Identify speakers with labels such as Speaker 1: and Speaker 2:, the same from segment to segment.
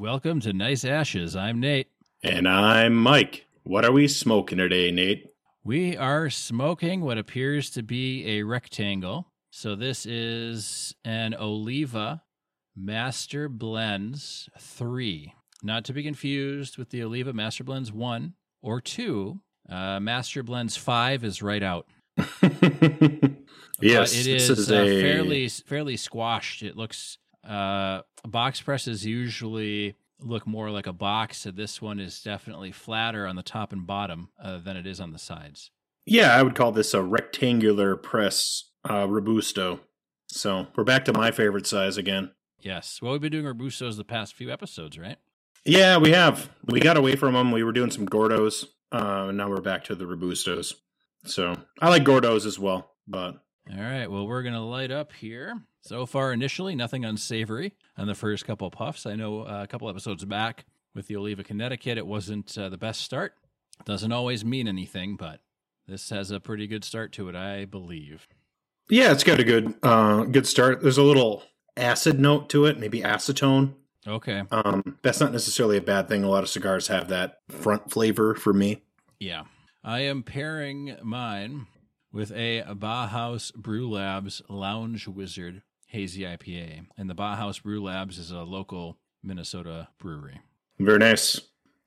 Speaker 1: Welcome to Nice Ashes. I'm Nate.
Speaker 2: And I'm Mike. What are we smoking today, Nate?
Speaker 1: We are smoking what appears to be a rectangle. So this is an Oliva Master Blends 3. Not to be confused with the Oliva Master Blends 1 or 2. Uh, Master Blends 5 is right out.
Speaker 2: yes,
Speaker 1: it
Speaker 2: this
Speaker 1: is,
Speaker 2: is
Speaker 1: uh,
Speaker 2: a
Speaker 1: fairly fairly squashed. It looks uh, box presses usually look more like a box. So this one is definitely flatter on the top and bottom uh, than it is on the sides.
Speaker 2: yeah. I would call this a rectangular press uh, robusto. So we're back to my favorite size again.
Speaker 1: Yes. Well, we've been doing Robustos the past few episodes, right?
Speaker 2: Yeah, we have. We got away from them. We were doing some Gordos. Uh, and now we're back to the robustos. So I like Gordos as well, but
Speaker 1: All right. Well, we're going to light up here. So far, initially, nothing unsavory on the first couple puffs. I know uh, a couple episodes back with the Oliva Connecticut, it wasn't uh, the best start. Doesn't always mean anything, but this has a pretty good start to it, I believe.
Speaker 2: yeah, it's got a good uh, good start. There's a little acid note to it, maybe acetone.
Speaker 1: Okay.
Speaker 2: Um, that's not necessarily a bad thing. A lot of cigars have that front flavor for me.
Speaker 1: Yeah. I am pairing mine with a Bauhaus Brew Labs Lounge Wizard Hazy IPA. And the Bauhaus Brew Labs is a local Minnesota brewery.
Speaker 2: Very nice.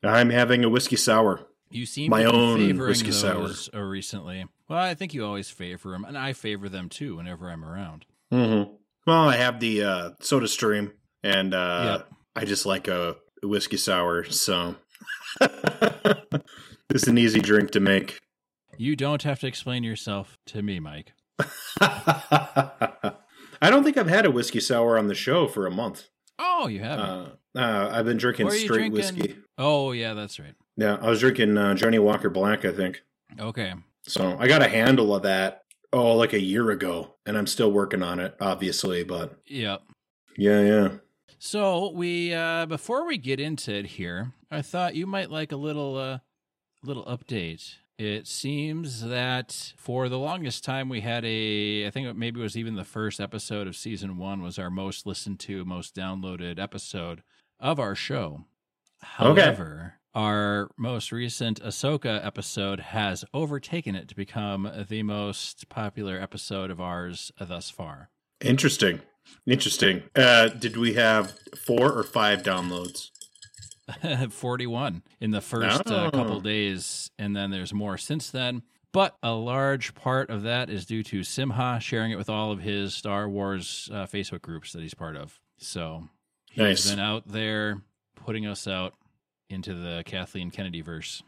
Speaker 2: I'm having a whiskey sour.
Speaker 1: You seem
Speaker 2: My
Speaker 1: to be
Speaker 2: own whiskey
Speaker 1: those uh, recently. Well, I think you always favor them, and I favor them too whenever I'm around.
Speaker 2: Mm-hmm. Well, I have the uh, Soda Stream, and uh,
Speaker 1: Yep.
Speaker 2: I just like a whiskey sour. So it's an easy drink to make.
Speaker 1: You don't have to explain yourself to me, Mike.
Speaker 2: I don't think I've had a whiskey sour on the show for a month.
Speaker 1: Oh, you haven't.
Speaker 2: Uh, uh, I've been drinking
Speaker 1: What are you
Speaker 2: straight
Speaker 1: drinking?
Speaker 2: whiskey.
Speaker 1: oh, yeah, that's right.
Speaker 2: Yeah, I was drinking uh, Johnnie Walker Black, I think.
Speaker 1: Okay.
Speaker 2: So I got a handle of that oh like a year ago, and I'm still working on it, obviously. But
Speaker 1: Yep.
Speaker 2: yeah, yeah.
Speaker 1: So we uh before we get into it here, I thought you might like a little uh little update. It seems that for the longest time we had a I think it maybe it was even the first episode of season 1 was our most listened to, most downloaded episode of our show. However, our most recent Ahsoka episode has overtaken it to become the most popular episode of ours thus far.
Speaker 2: Interesting. Interesting. Uh, did we have four or five downloads?
Speaker 1: 41 in the first uh, couple
Speaker 2: Oh.
Speaker 1: days, and then there's more since then. But a large part of that is due to Simha sharing it with all of his Star Wars uh, Facebook groups that he's part of. So he's
Speaker 2: Nice.
Speaker 1: been out there putting us out into the Kathleen Kennedy verse.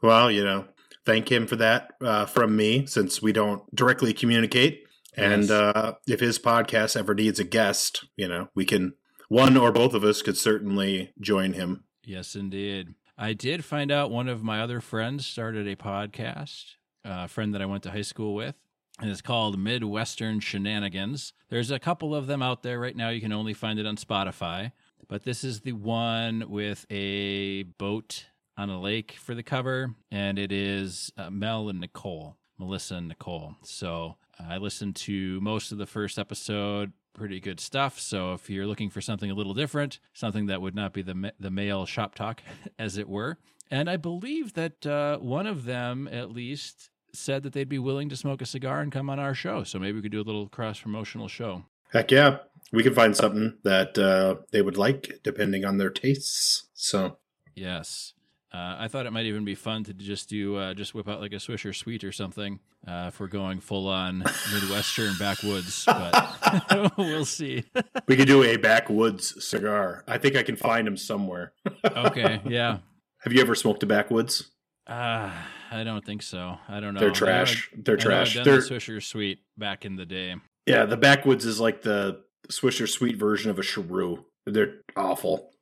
Speaker 2: Well, you know, thank him for that uh, from me, since we don't directly communicate. And
Speaker 1: Yes.
Speaker 2: uh, if his podcast ever needs a guest, you know, we can one or both of us could certainly join him.
Speaker 1: Yes, indeed. I did find out one of my other friends started a podcast, a friend that I went to high school with, and it's called Midwestern Shenanigans. There's a couple of them out there right now. You can only find it on Spotify, but this is the one with a boat on a lake for the cover, and it is uh, Mel and Nicole, Melissa and Nicole. So uh, I listened to most of the first episode. Pretty good stuff. So if you're looking for something a little different, something that would not be the ma- the male shop talk, as it were, and I believe that uh, one of them at least said that they'd be willing to smoke a cigar and come on our show. So maybe we could do a little cross promotional show.
Speaker 2: Heck yeah, we could find something that uh, they would like, depending on their tastes. So
Speaker 1: Yes. Uh, I thought it might even be fun to just do uh, just whip out like a Swisher Sweet or something uh, if we're going full on Midwestern backwoods, but we'll see.
Speaker 2: we could do a backwoods cigar. I think I can find them somewhere.
Speaker 1: okay, yeah.
Speaker 2: Have you ever smoked a backwoods?
Speaker 1: Uh, I don't think so. I don't know.
Speaker 2: They're
Speaker 1: know
Speaker 2: trash. They're trash. They're
Speaker 1: the Swisher Sweet back in the day.
Speaker 2: yeah. The backwoods is like the Swisher Sweet version of a cheroot. They're awful.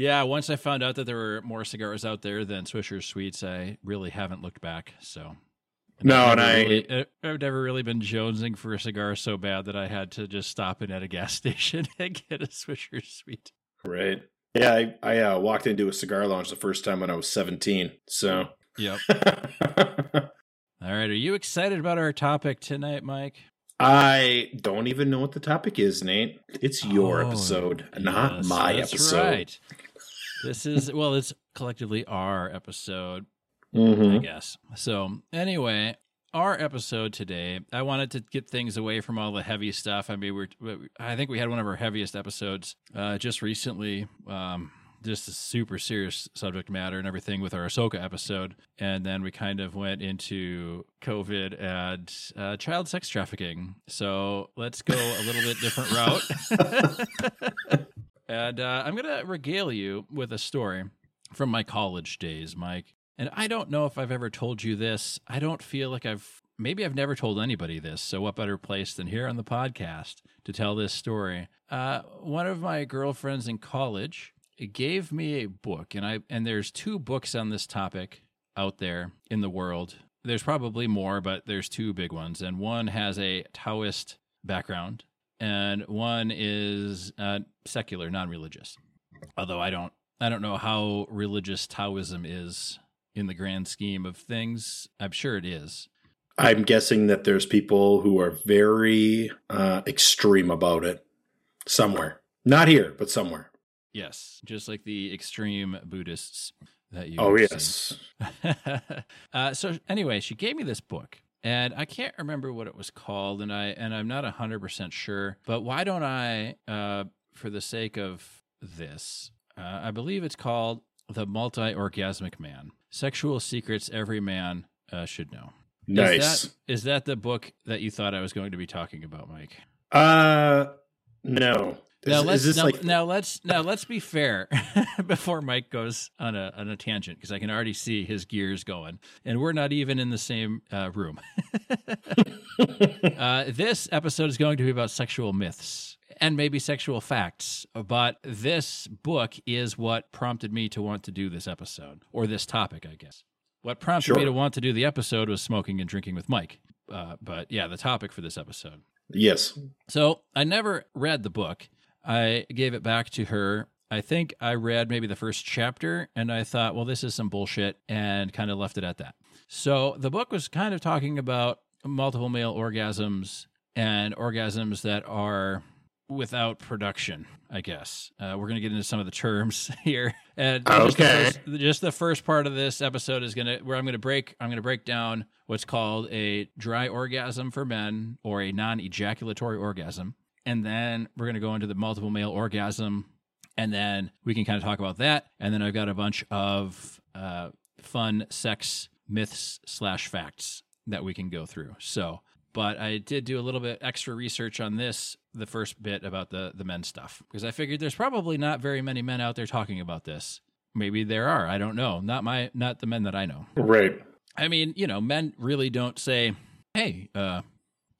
Speaker 1: Yeah, once I found out that there were more cigars out there than Swisher Sweets, I really haven't looked back. So
Speaker 2: No,
Speaker 1: I've
Speaker 2: and
Speaker 1: never
Speaker 2: I-
Speaker 1: really- uh, I've never really been jonesing for a cigar so bad that I had to just stop in at a gas station and get a Swisher Sweet.
Speaker 2: Right. Yeah, I, I uh, walked into a cigar lounge the first time when I was 17. So,
Speaker 1: Yep. All right. Are you excited about our topic tonight, Mike?
Speaker 2: I don't even know what the topic is, Nate. It's your
Speaker 1: Oh,
Speaker 2: episode, not
Speaker 1: yes,
Speaker 2: my
Speaker 1: that's
Speaker 2: episode.
Speaker 1: Right. This is well, it's collectively our episode, I
Speaker 2: Mhm.
Speaker 1: guess. So anyway, our episode today, I wanted to get things away from all the heavy stuff. I mean, we're I think we had one of our heaviest episodes uh, just recently. Um, just a super serious subject matter and everything with our Ahsoka episode, and then we kind of went into COVID and uh, child sex trafficking. So let's go a little bit different route. and uh, I'm gonna regale you with a story from my college days, Mike. And I don't know if I've ever told you this. I don't feel like I've maybe I've never told anybody this. So what better place than here on the podcast to tell this story? Uh, one of my girlfriends in college gave me a book, and I and there's two books on this topic out there in the world. There's probably more, but there's two big ones, and one has a Taoist background, and one is uh, secular, non-religious. Although I don't, I don't know how religious Taoism is in the grand scheme of things. I'm sure it is.
Speaker 2: I'm guessing that there's people who are very uh, extreme about it somewhere. Not here, but somewhere.
Speaker 1: Yes, just like the extreme Buddhists that you.
Speaker 2: Oh, yes.
Speaker 1: uh, so anyway, she gave me this book, and I can't remember what it was called, and I and I'm not hundred percent sure. But why don't I, uh, for the sake of this, uh, I believe it's called "The Multi-Orgasmic Man: Sexual Secrets Every Man uh, Should Know."
Speaker 2: Nice.
Speaker 1: Is that, is that the book that you thought I was going to be talking about, Mike?
Speaker 2: Uh, no. Is,
Speaker 1: now let's now,
Speaker 2: like
Speaker 1: now let's now let's be fair before Mike goes on a on a tangent because I can already see his gears going, and we're not even in the same uh, room. uh, this episode is going to be about sexual myths and maybe sexual facts, but this book is what prompted me to want to do this episode or this topic, I guess. What prompted me to want to do the episode was smoking and drinking with Mike. Uh, but yeah, the topic for this episode.
Speaker 2: yes?
Speaker 1: So I never read the book. I gave it back to her. I think I read maybe the first chapter and I thought, well, this is some bullshit and kind of left it at that. So the book was kind of talking about multiple male orgasms and orgasms that are without production, I guess. Uh, we're going to get into some of the terms here. And just the
Speaker 2: Okay.
Speaker 1: first- just the first part of this episode is going to where I'm going to break I'm going to break down what's called a dry orgasm for men or a non-ejaculatory orgasm. And then we're going to go into the multiple male orgasm and then we can kind of talk about that. And then I've got a bunch of uh, fun sex myths slash facts that we can go through. So, but I did do a little bit extra research on this, the first bit about the the men stuff, because I figured there's probably not very many men out there talking about this. Maybe there are. I don't know. Not my, not the men that I know.
Speaker 2: Right.
Speaker 1: I mean, you know, men really don't say, "Hey, uh,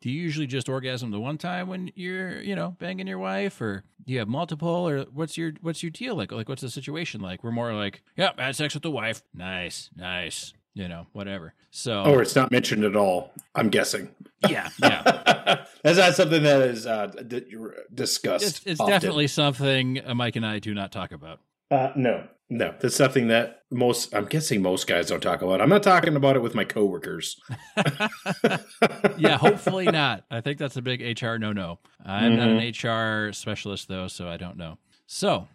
Speaker 1: do you usually just orgasm the one time when you're, you know, banging your wife, or do you have multiple, or what's your what's your deal like? Like, what's the situation like?" We're more like, "Yeah, I had sex with the wife. Nice, nice." You know, whatever. So,
Speaker 2: Or it's not mentioned at all. I'm guessing.
Speaker 1: yeah, yeah.
Speaker 2: That's not something that is uh, discussed.
Speaker 1: It's, it's definitely something uh, Mike and I do not talk about.
Speaker 2: Uh, no, no. That's something that most. I'm guessing most guys don't talk about. I'm not talking about it with my coworkers.
Speaker 1: yeah, hopefully not. I think that's a big HR no no. I'm not an HR specialist though, so I don't know. So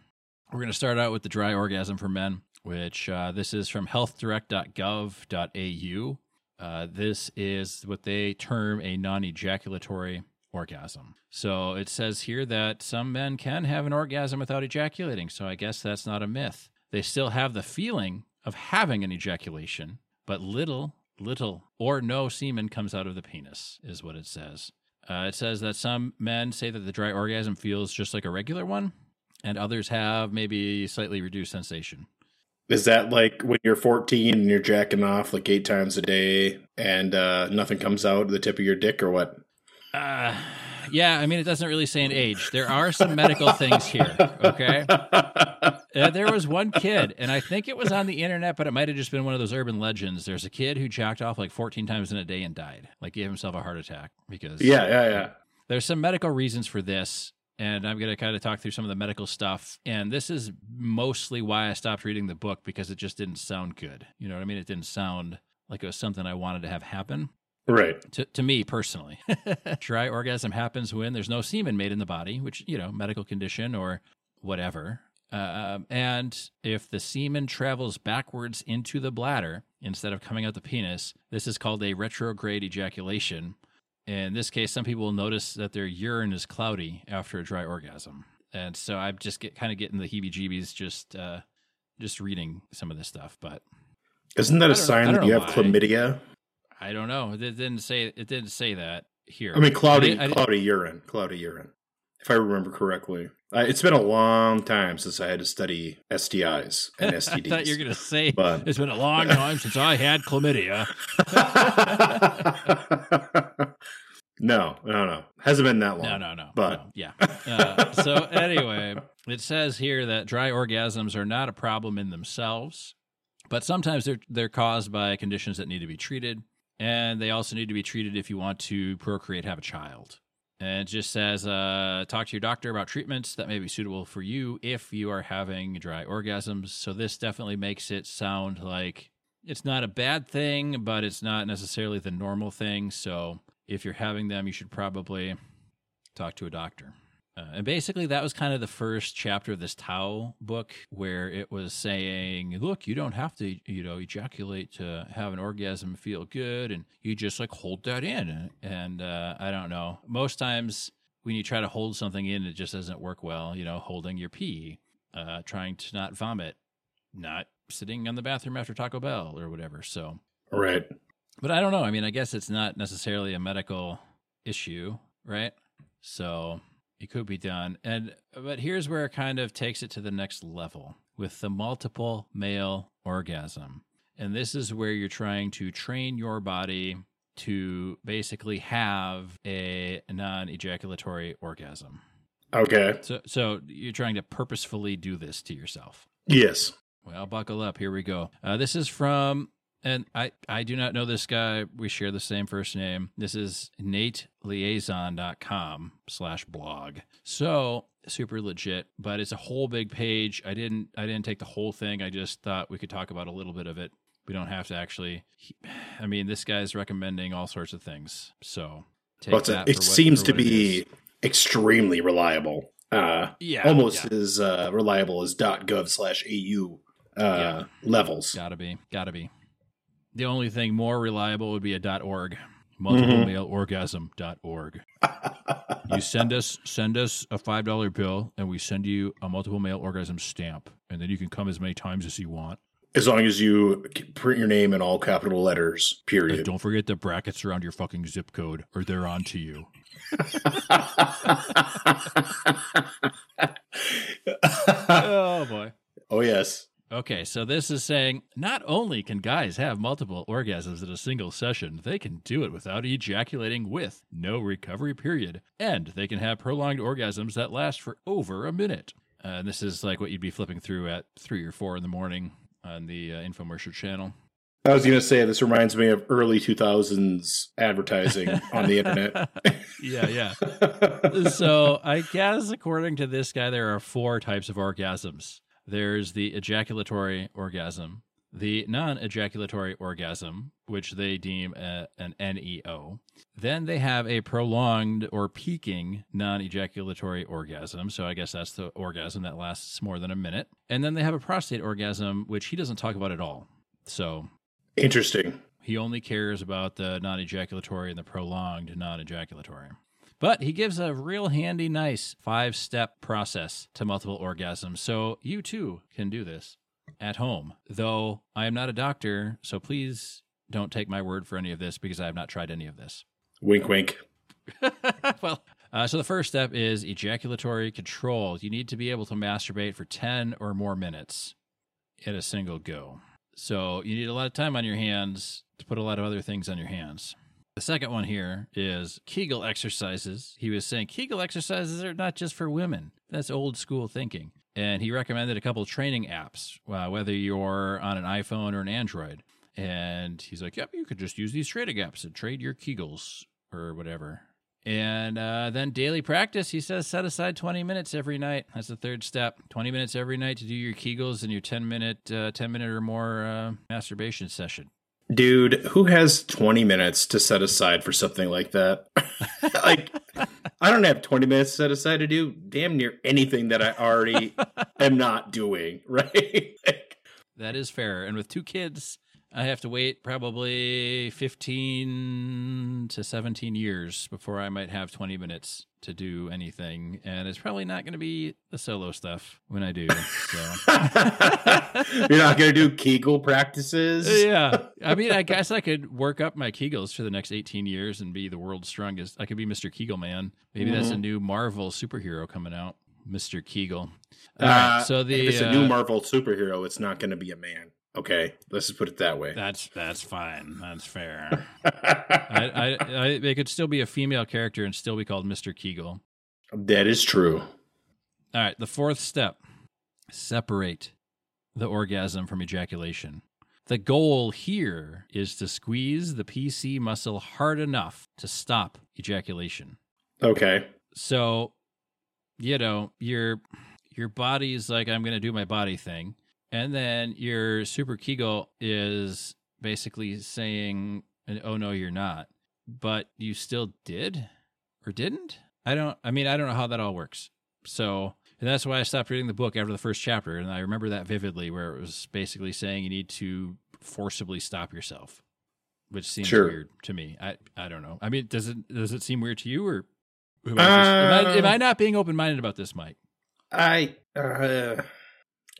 Speaker 1: we're going to start out with the dry orgasm for men, which uh, this is from healthdirect.gov.au. Uh, this is what they term a non ejaculatory orgasm. So it says here that some men can have an orgasm without ejaculating. So I guess that's not a myth. They still have the feeling of having an ejaculation, but little, little, or no semen comes out of the penis, is what it says. Uh, it says that some men say that the dry orgasm feels just like a regular one, and others have maybe slightly reduced sensation.
Speaker 2: Is that like when you're 14 and you're jacking off like eight times a day and uh, nothing comes out of the tip of your dick or what?
Speaker 1: Uh, yeah, I mean, it doesn't really say an age. There are some medical things here, okay? Uh, there was one kid, and I think it was on the internet, but it might have just been one of those urban legends. There's a kid who jacked off like 14 times in a day and died, like gave himself a heart attack because
Speaker 2: yeah, yeah, yeah.
Speaker 1: there's some medical reasons for this. And I'm going to kind of talk through some of the medical stuff. And this is mostly why I stopped reading the book because it just didn't sound good. You know what I mean? It didn't sound like it was something I wanted to have happen.
Speaker 2: Right.
Speaker 1: To, to me personally, dry orgasm happens when there's no semen made in the body, which, you know, medical condition or whatever. Uh, and if the semen travels backwards into the bladder instead of coming out the penis, this is called a retrograde ejaculation. In this case, some people will notice that their urine is cloudy after a dry orgasm. And so I'm just get kind of getting the heebie-jeebies just uh, just reading some of this stuff. But
Speaker 2: isn't that a sign that you have
Speaker 1: why.
Speaker 2: chlamydia?
Speaker 1: I don't know. It didn't say it didn't say that here.
Speaker 2: I mean, cloudy,
Speaker 1: I I
Speaker 2: cloudy urine, cloudy urine. If I remember correctly, uh, it's been a long time since I had to study STIs and
Speaker 1: I
Speaker 2: STDs.
Speaker 1: thought you were gonna say
Speaker 2: But-
Speaker 1: it's been a long time since I had chlamydia.
Speaker 2: no, no, no. Hasn't been that long.
Speaker 1: No, no, no.
Speaker 2: But-
Speaker 1: no, yeah. Uh, so anyway, it says here that dry orgasms are not a problem in themselves, but sometimes they're they're caused by conditions that need to be treated, and they also need to be treated if you want to procreate, have a child. And it just says, uh, talk to your doctor about treatments that may be suitable for you if you are having dry orgasms. So this definitely makes it sound like it's not a bad thing, but it's not necessarily the normal thing. So if you're having them, you should probably talk to a doctor. Uh, and basically, that was kind of the first chapter of this Tao book, where it was saying, "Look, you don't have to, you know, ejaculate to have an orgasm, feel good, and you just like hold that in." And uh, I don't know. Most times, when you try to hold something in, it just doesn't work well. You know, holding your pee, uh, trying to not vomit, not sitting on the bathroom after Taco Bell or whatever. So,
Speaker 2: Right.
Speaker 1: But I don't know. I mean, I guess it's not necessarily a medical issue, right? So it could be done. And but here's where it kind of takes it to the next level with the multiple male orgasm. And this is where you're trying to train your body to basically have a non-ejaculatory orgasm.
Speaker 2: Okay.
Speaker 1: So so you're trying to purposefully do this to yourself.
Speaker 2: Yes.
Speaker 1: Well, buckle up. Here we go. Uh, this is from, and I, I do not know this guy. We share the same first name. This is nateliason.com slash blog. So super legit, but it's a whole big page. I didn't, I didn't take the whole thing. I just thought we could talk about a little bit of it. We don't have to actually, I mean, this guy's recommending all sorts of things. So take
Speaker 2: Well, a- it
Speaker 1: what-
Speaker 2: seems to be
Speaker 1: is.
Speaker 2: extremely reliable. Uh,
Speaker 1: yeah,
Speaker 2: almost
Speaker 1: yeah.
Speaker 2: as uh, reliable as .gov slash AU uh,
Speaker 1: Yeah.
Speaker 2: levels.
Speaker 1: Gotta be. Gotta be. The only thing more reliable would be a .org. Multiple
Speaker 2: Mhm.
Speaker 1: male orgasm.org. You send us send us a five dollar bill and we send you a multiple male orgasm stamp. And then you can come as many times as you want.
Speaker 2: as long as you print your name in all capital letters,
Speaker 1: And
Speaker 2: period.
Speaker 1: don't forget the brackets around your fucking zip code or they're on to you. Oh boy.
Speaker 2: oh, yes.
Speaker 1: Okay, so this is saying not only can guys have multiple orgasms in a single session, they can do it without ejaculating with no recovery period, and they can have prolonged orgasms that last for over a minute. Uh, and this is like what you'd be flipping through at three or four in the morning on the uh, infomercial channel.
Speaker 2: I was going to say, this reminds me of early 2000s advertising on the internet.
Speaker 1: yeah, yeah. so I guess according to this guy, there are four types of orgasms. There's the ejaculatory orgasm, the non-ejaculatory orgasm, which they deem a, an NEO. Then they have a prolonged or peaking non-ejaculatory orgasm. So I guess that's the orgasm that lasts more than a minute. And then they have a prostate orgasm, which he doesn't talk about at all. So
Speaker 2: Interesting.
Speaker 1: he only cares about the non ejaculatory and the prolonged non ejaculatory. But he gives a real handy, nice five step process to multiple orgasms. So you too can do this at home. Though I am not a doctor, so please don't take my word for any of this because I have not tried any of this.
Speaker 2: Wink, wink.
Speaker 1: well, uh, so the first step is ejaculatory control. You need to be able to masturbate for 10 or more minutes at a single go. So you need a lot of time on your hands to put a lot of other things on your hands. The second one here is Kegel exercises. He was saying Kegel exercises are not just for women. That's old school thinking. And he recommended a couple training apps, uh, whether you're on an iPhone or an Android. And he's like, yep, you could just use these trading apps and trade your Kegels or whatever. And uh, then daily practice, he says, set aside 20 minutes every night. That's the third step. 20 minutes every night to do your Kegels and your 10 minute, uh, 10 minute or more uh, masturbation session.
Speaker 2: Dude, who has 20 minutes to set aside for something like that? like, I don't have 20 minutes set aside to do damn near anything that I already am not doing, right?
Speaker 1: that is fair. And with two kids, I have to wait probably 15 to 17 years before I might have 20 minutes to do anything. And it's probably not going to be the solo stuff when I do. So.
Speaker 2: You're not going to do Kegel practices?
Speaker 1: Yeah. I mean, I guess I could work up my Kegels for the next 18 years and be the world's strongest. I could be Mr. Kegel Man. Maybe mm-hmm. that's a new Marvel superhero coming out. Mr. Kegel.
Speaker 2: Uh, right, so the if it's a new uh, Marvel superhero, it's not going to be a man. Okay, let's just put it that way.
Speaker 1: That's that's fine. That's fair. I, I, I, it could still be a female character and still be called Mr. Kegel.
Speaker 2: That is true.
Speaker 1: All right, the fourth step: separate the orgasm from ejaculation. The goal here is to squeeze the PC muscle hard enough to stop ejaculation.
Speaker 2: Okay.
Speaker 1: So, you know, your your body's like, I'm going to do my body thing and then your super Kegel is basically saying, "Oh no, you're not," but you still did or didn't. I don't. I mean, I don't know how that all works. So, and that's why I stopped reading the book after the first chapter, and I remember that vividly, where it was basically saying you need to forcibly stop yourself, which seems sure. weird to me. I I don't know. I mean, does it does it seem weird to you, or am I, just, am I, am I not being open minded about this, Mike?
Speaker 2: I. Uh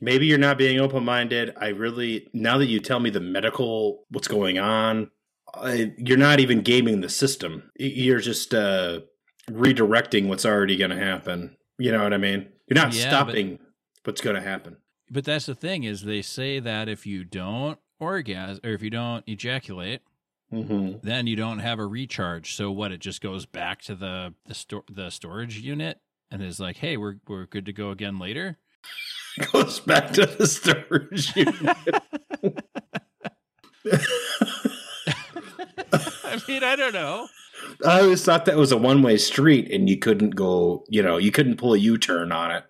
Speaker 2: maybe you're not being open minded. I really now that you tell me the medical what's going on, I, you're not even gaming the system. You're just uh, redirecting what's already going to happen. You know what I mean? You're not yeah, stopping but, what's going to happen.
Speaker 1: But that's the thing is they say that if you don't orgasm or if you don't ejaculate, mm-hmm. then you don't have a recharge. So what? It just goes back to the the store the storage unit and is like, hey, we're we're good to go again later.
Speaker 2: goes back to the storage unit.
Speaker 1: I mean, I don't know.
Speaker 2: I always thought that was a one way street and you couldn't go, you know, you couldn't pull a U turn on it.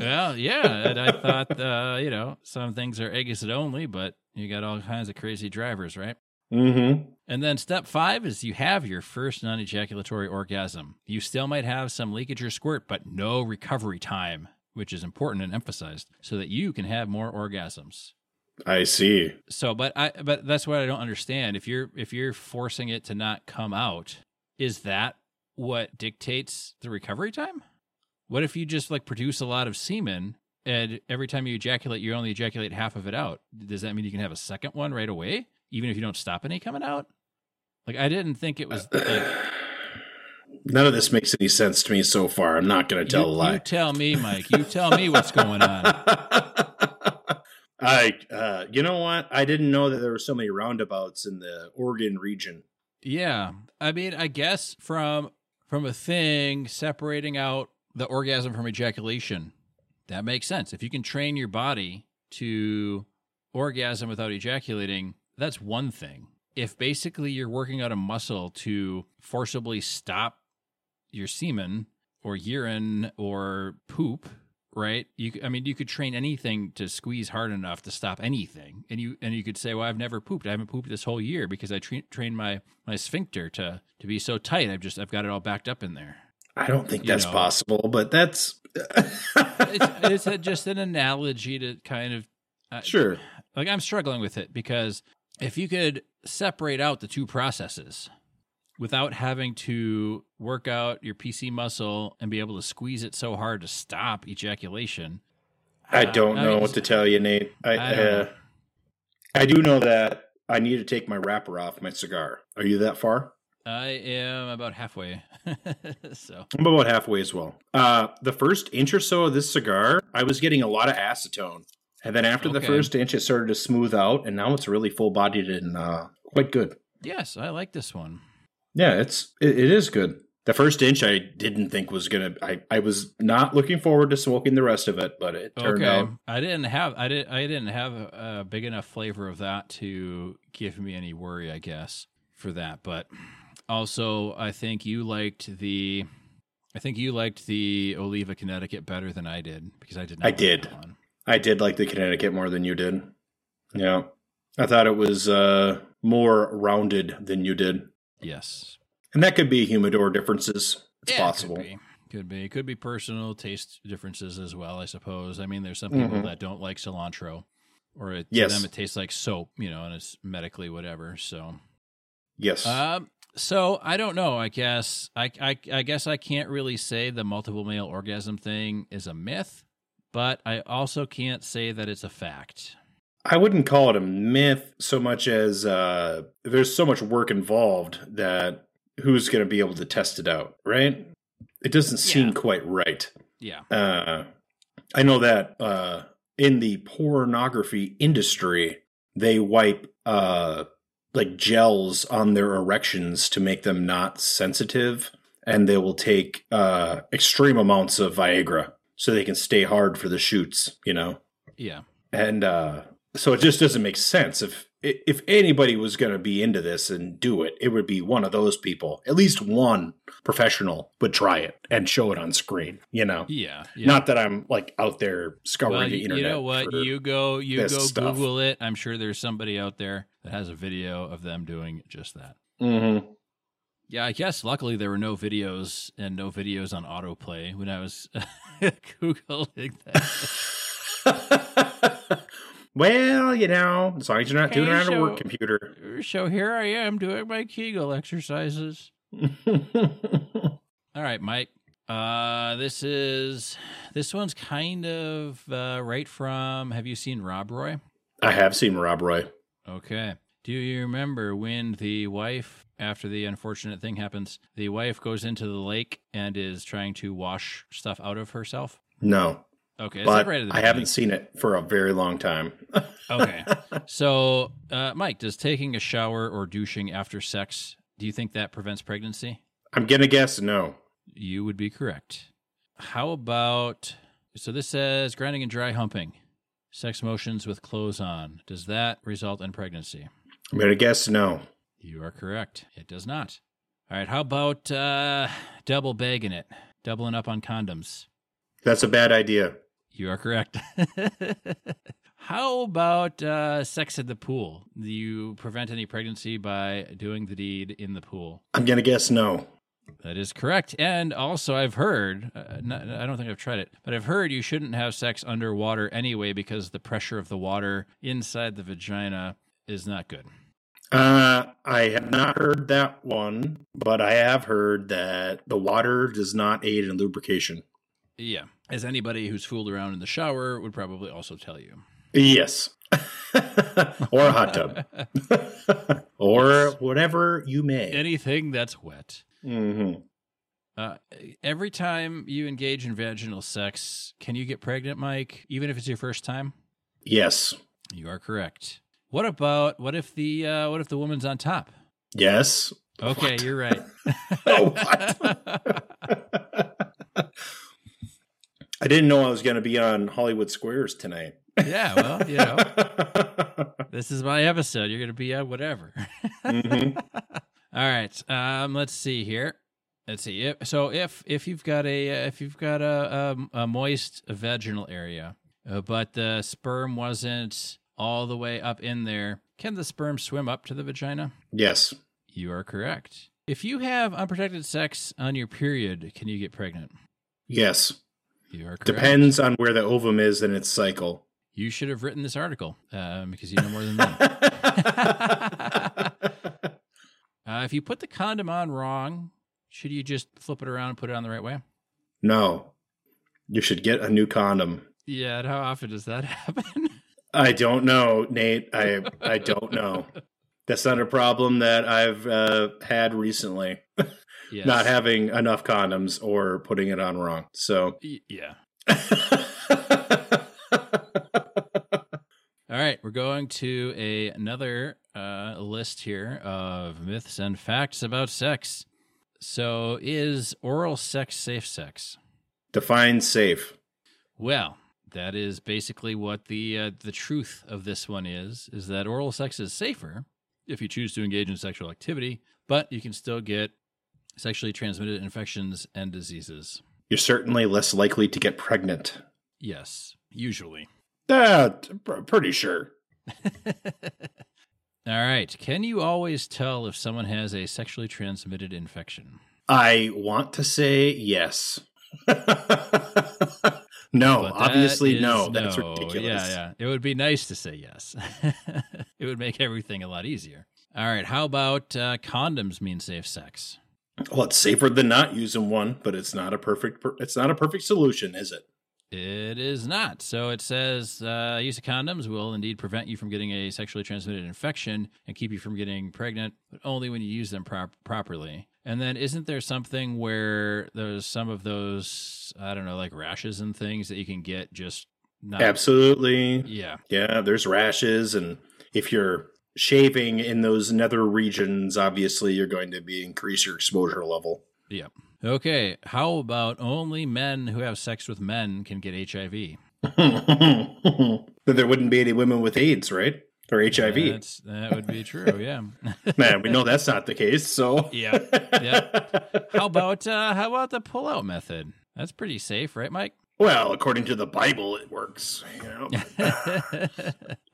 Speaker 1: well, yeah. And I thought, uh, you know, some things are exit only, but you got all kinds of crazy drivers, right?
Speaker 2: Mm-hmm.
Speaker 1: And then step five is you have your first non ejaculatory orgasm. You still might have some leakage or squirt, but no recovery time which is important and emphasized so that you can have more orgasms.
Speaker 2: I see.
Speaker 1: So, but I but that's what I don't understand. If you're if you're forcing it to not come out, is that what dictates the recovery time? What if you just like produce a lot of semen and every time you ejaculate you only ejaculate half of it out? Does that mean you can have a second one right away even if you don't stop any coming out? Like I didn't think it was like
Speaker 2: None of this makes any sense to me so far. I'm not going to tell
Speaker 1: you,
Speaker 2: a lie.
Speaker 1: You tell me, Mike. You tell me what's going on.
Speaker 2: I, uh, you know what? I didn't know that there were so many roundabouts in the Oregon region.
Speaker 1: Yeah, I mean, I guess from from a thing separating out the orgasm from ejaculation, that makes sense. If you can train your body to orgasm without ejaculating, that's one thing. If basically you're working out a muscle to forcibly stop your semen or urine or poop right? You i mean you could train anything to squeeze hard enough to stop anything. And you and you could say well i've never pooped. I haven't pooped this whole year because i tra- trained my my sphincter to to be so tight. I've just i've got it all backed up in there.
Speaker 2: I don't think you that's know. possible but that's
Speaker 1: it's, it's just an analogy to kind of
Speaker 2: uh, sure.
Speaker 1: like i'm struggling with it because if you could separate out the two processes without having to work out your PC muscle and be able to squeeze it so hard to stop ejaculation.
Speaker 2: I uh, don't uh, know I what to tell you, Nate. I I, uh, I do know that I need to take my wrapper off my cigar. Are you that far?
Speaker 1: I am about halfway. so
Speaker 2: I'm about halfway as well. Uh, the first inch or so of this cigar, I was getting a lot of acetone. And then after okay. the first inch, it started to smooth out, and now it's really full bodied and uh, quite good.
Speaker 1: Yes, I like this one.
Speaker 2: Yeah, it's it, it is good. The first inch I didn't think was gonna. I I was not looking forward to smoking the rest of it, but it turned okay. out.
Speaker 1: I didn't have I did I didn't have a, a big enough flavor of that to give me any worry. I guess for that, but also I think you liked the. I think you liked the Oliva Connecticut better than I did because I did not.
Speaker 2: I did. I did like the Connecticut more than you did. Yeah. I thought it was uh, more rounded than you did.
Speaker 1: Yes.
Speaker 2: And that could be humidor differences. It's
Speaker 1: Yeah,
Speaker 2: possible.
Speaker 1: Could be. Could be. Could be personal taste differences as well, I suppose. I mean, there's some people
Speaker 2: Mhm.
Speaker 1: that don't like cilantro, or it,
Speaker 2: Yes.
Speaker 1: to them it tastes like soap, you know, and it's medically whatever. So,
Speaker 2: Yes.
Speaker 1: um, so I don't know. I guess I, I, I guess I can't really say the multiple male orgasm thing is a myth, but I also can't say that it's a fact.
Speaker 2: I wouldn't call it a myth so much as uh, there's so much work involved that who's going to be able to test it out, right? It doesn't seem
Speaker 1: Yeah.
Speaker 2: quite right.
Speaker 1: Yeah.
Speaker 2: Uh, I know that uh, in the pornography industry, they wipe uh, like gels on their erections to make them not sensitive, and they will take uh, extreme amounts of Viagra so they can stay hard for the shoots. You know
Speaker 1: Yeah.
Speaker 2: and uh, so it just doesn't make sense if if anybody was going to be into this and do it it would be one of those people at least one professional would try it and show it on screen you know
Speaker 1: Yeah. yeah.
Speaker 2: not that i'm like out there scouring
Speaker 1: well,
Speaker 2: the internet.
Speaker 1: you know what? You go, you go
Speaker 2: stuff.
Speaker 1: Google it. I'm sure there's somebody out there that has a video of them doing just that.
Speaker 2: Mhm.
Speaker 1: Yeah, I guess luckily there were no videos and no videos on autoplay when I was googling that.
Speaker 2: well you know as long as you're not doing it on a work computer
Speaker 1: So here I am doing my Kegel exercises. All right, Mike. Uh, this is this one's kind of uh, right from. Have you seen Rob Roy?
Speaker 2: i have seen rob roy
Speaker 1: Okay. Do you remember when the wife, after the unfortunate thing happens, the wife goes into the lake and is trying to wash stuff out of herself?
Speaker 2: no
Speaker 1: Okay,
Speaker 2: but
Speaker 1: right
Speaker 2: i haven't seen it for a very long time
Speaker 1: Okay. So, uh, Mike, does taking a shower or douching after sex, do you think that prevents pregnancy?
Speaker 2: i'm gonna guess no
Speaker 1: You would be correct. How about so this says grinding and dry humping, sex motions with clothes on. Does that result in pregnancy?
Speaker 2: i'm gonna guess no
Speaker 1: You are correct. It does not. All right. How about uh, double bagging it, doubling up on condoms?
Speaker 2: that's a bad idea
Speaker 1: You are correct. How about uh, sex at the pool? Do you prevent any pregnancy by doing the deed in the pool?
Speaker 2: I'm gonna guess no.
Speaker 1: That is correct. And also, I've heard, uh, not, I don't think I've tried it, but I've heard you shouldn't have sex underwater anyway because the pressure of the water inside the vagina is not good.
Speaker 2: Uh, I have not heard that one, but I have heard that the water does not aid in lubrication.
Speaker 1: Yeah. As anybody who's fooled around in the shower would probably also tell you.
Speaker 2: Yes, or a hot tub, or
Speaker 1: Yes.
Speaker 2: whatever you may.
Speaker 1: Anything that's wet.
Speaker 2: hmm
Speaker 1: Uh, every time you engage in vaginal sex, can you get pregnant, Mike? Even if it's your first time?
Speaker 2: Yes,
Speaker 1: You are correct. What about what if the uh, what if the woman's on top?
Speaker 2: yes.
Speaker 1: Okay,
Speaker 2: What?
Speaker 1: you're right.
Speaker 2: Oh, what? I didn't know I was going to be on Hollywood Squares tonight.
Speaker 1: yeah, well, you know, this is my episode. You're going to be on whatever.
Speaker 2: Mhm.
Speaker 1: All right. Um, let's see here. Let's see. If, so if if you've got a uh, if you've got a a, a moist vaginal area, uh, but the sperm wasn't all the way up in there, can the sperm swim up to the vagina?
Speaker 2: Yes.
Speaker 1: You are correct. If you have unprotected sex on your period, can you get pregnant?
Speaker 2: Yes.
Speaker 1: You are correct.
Speaker 2: Depends on where the ovum is in its cycle.
Speaker 1: You should have written this article um, because you know more than me. Uh, if you put the condom on wrong, should you just flip it around and put it on the right way?
Speaker 2: no. You should get a new condom.
Speaker 1: Yeah, and how often does that happen?
Speaker 2: I don't know, Nate. I I don't know. That's not a problem that I've uh, had recently.
Speaker 1: Yes.
Speaker 2: Not having enough condoms or putting it on wrong. So
Speaker 1: yeah. All right, we're going to a another uh, list here of myths and facts about sex. So, is oral sex safe sex?
Speaker 2: define safe.
Speaker 1: Well, that is basically what the uh, the truth of this one is: is that oral sex is safer if you choose to engage in sexual activity, but you can still get sexually transmitted infections and diseases.
Speaker 2: You're certainly less likely to get pregnant.
Speaker 1: Yes, usually.
Speaker 2: Uh, pr- pretty sure.
Speaker 1: All right. Can you always tell if someone has a sexually transmitted infection?
Speaker 2: I want to say yes. no,
Speaker 1: But that
Speaker 2: obviously no. That's
Speaker 1: no.
Speaker 2: ridiculous.
Speaker 1: Yeah, yeah. It would be nice to say yes. it would make everything a lot easier. All right. How about uh, condoms mean safe sex?
Speaker 2: Well, it's safer than not using one, but it's not a perfect. It's not a perfect solution, is it?
Speaker 1: It is not. So it says uh, use of condoms will indeed prevent you from getting a sexually transmitted infection and keep you from getting pregnant, but only when you use them prop- properly. And then isn't there something where there's some of those, I don't know, like rashes and things that you can get just not.
Speaker 2: Absolutely.
Speaker 1: Yeah.
Speaker 2: Yeah, there's rashes, and if you're shaving in those nether regions, obviously you're going to be increase your exposure level.
Speaker 1: Yep. Okay. How about only men who have sex with men can get HIV?
Speaker 2: but there wouldn't be any women with AIDS, right? Or HIV.
Speaker 1: That's, that would be true. Yeah.
Speaker 2: Man, we know that's not the case. So
Speaker 1: Yeah, yeah. how about uh, how about the pull-out method? That's pretty safe, right, Mike?
Speaker 2: Well, according to the Bible, it works. You know,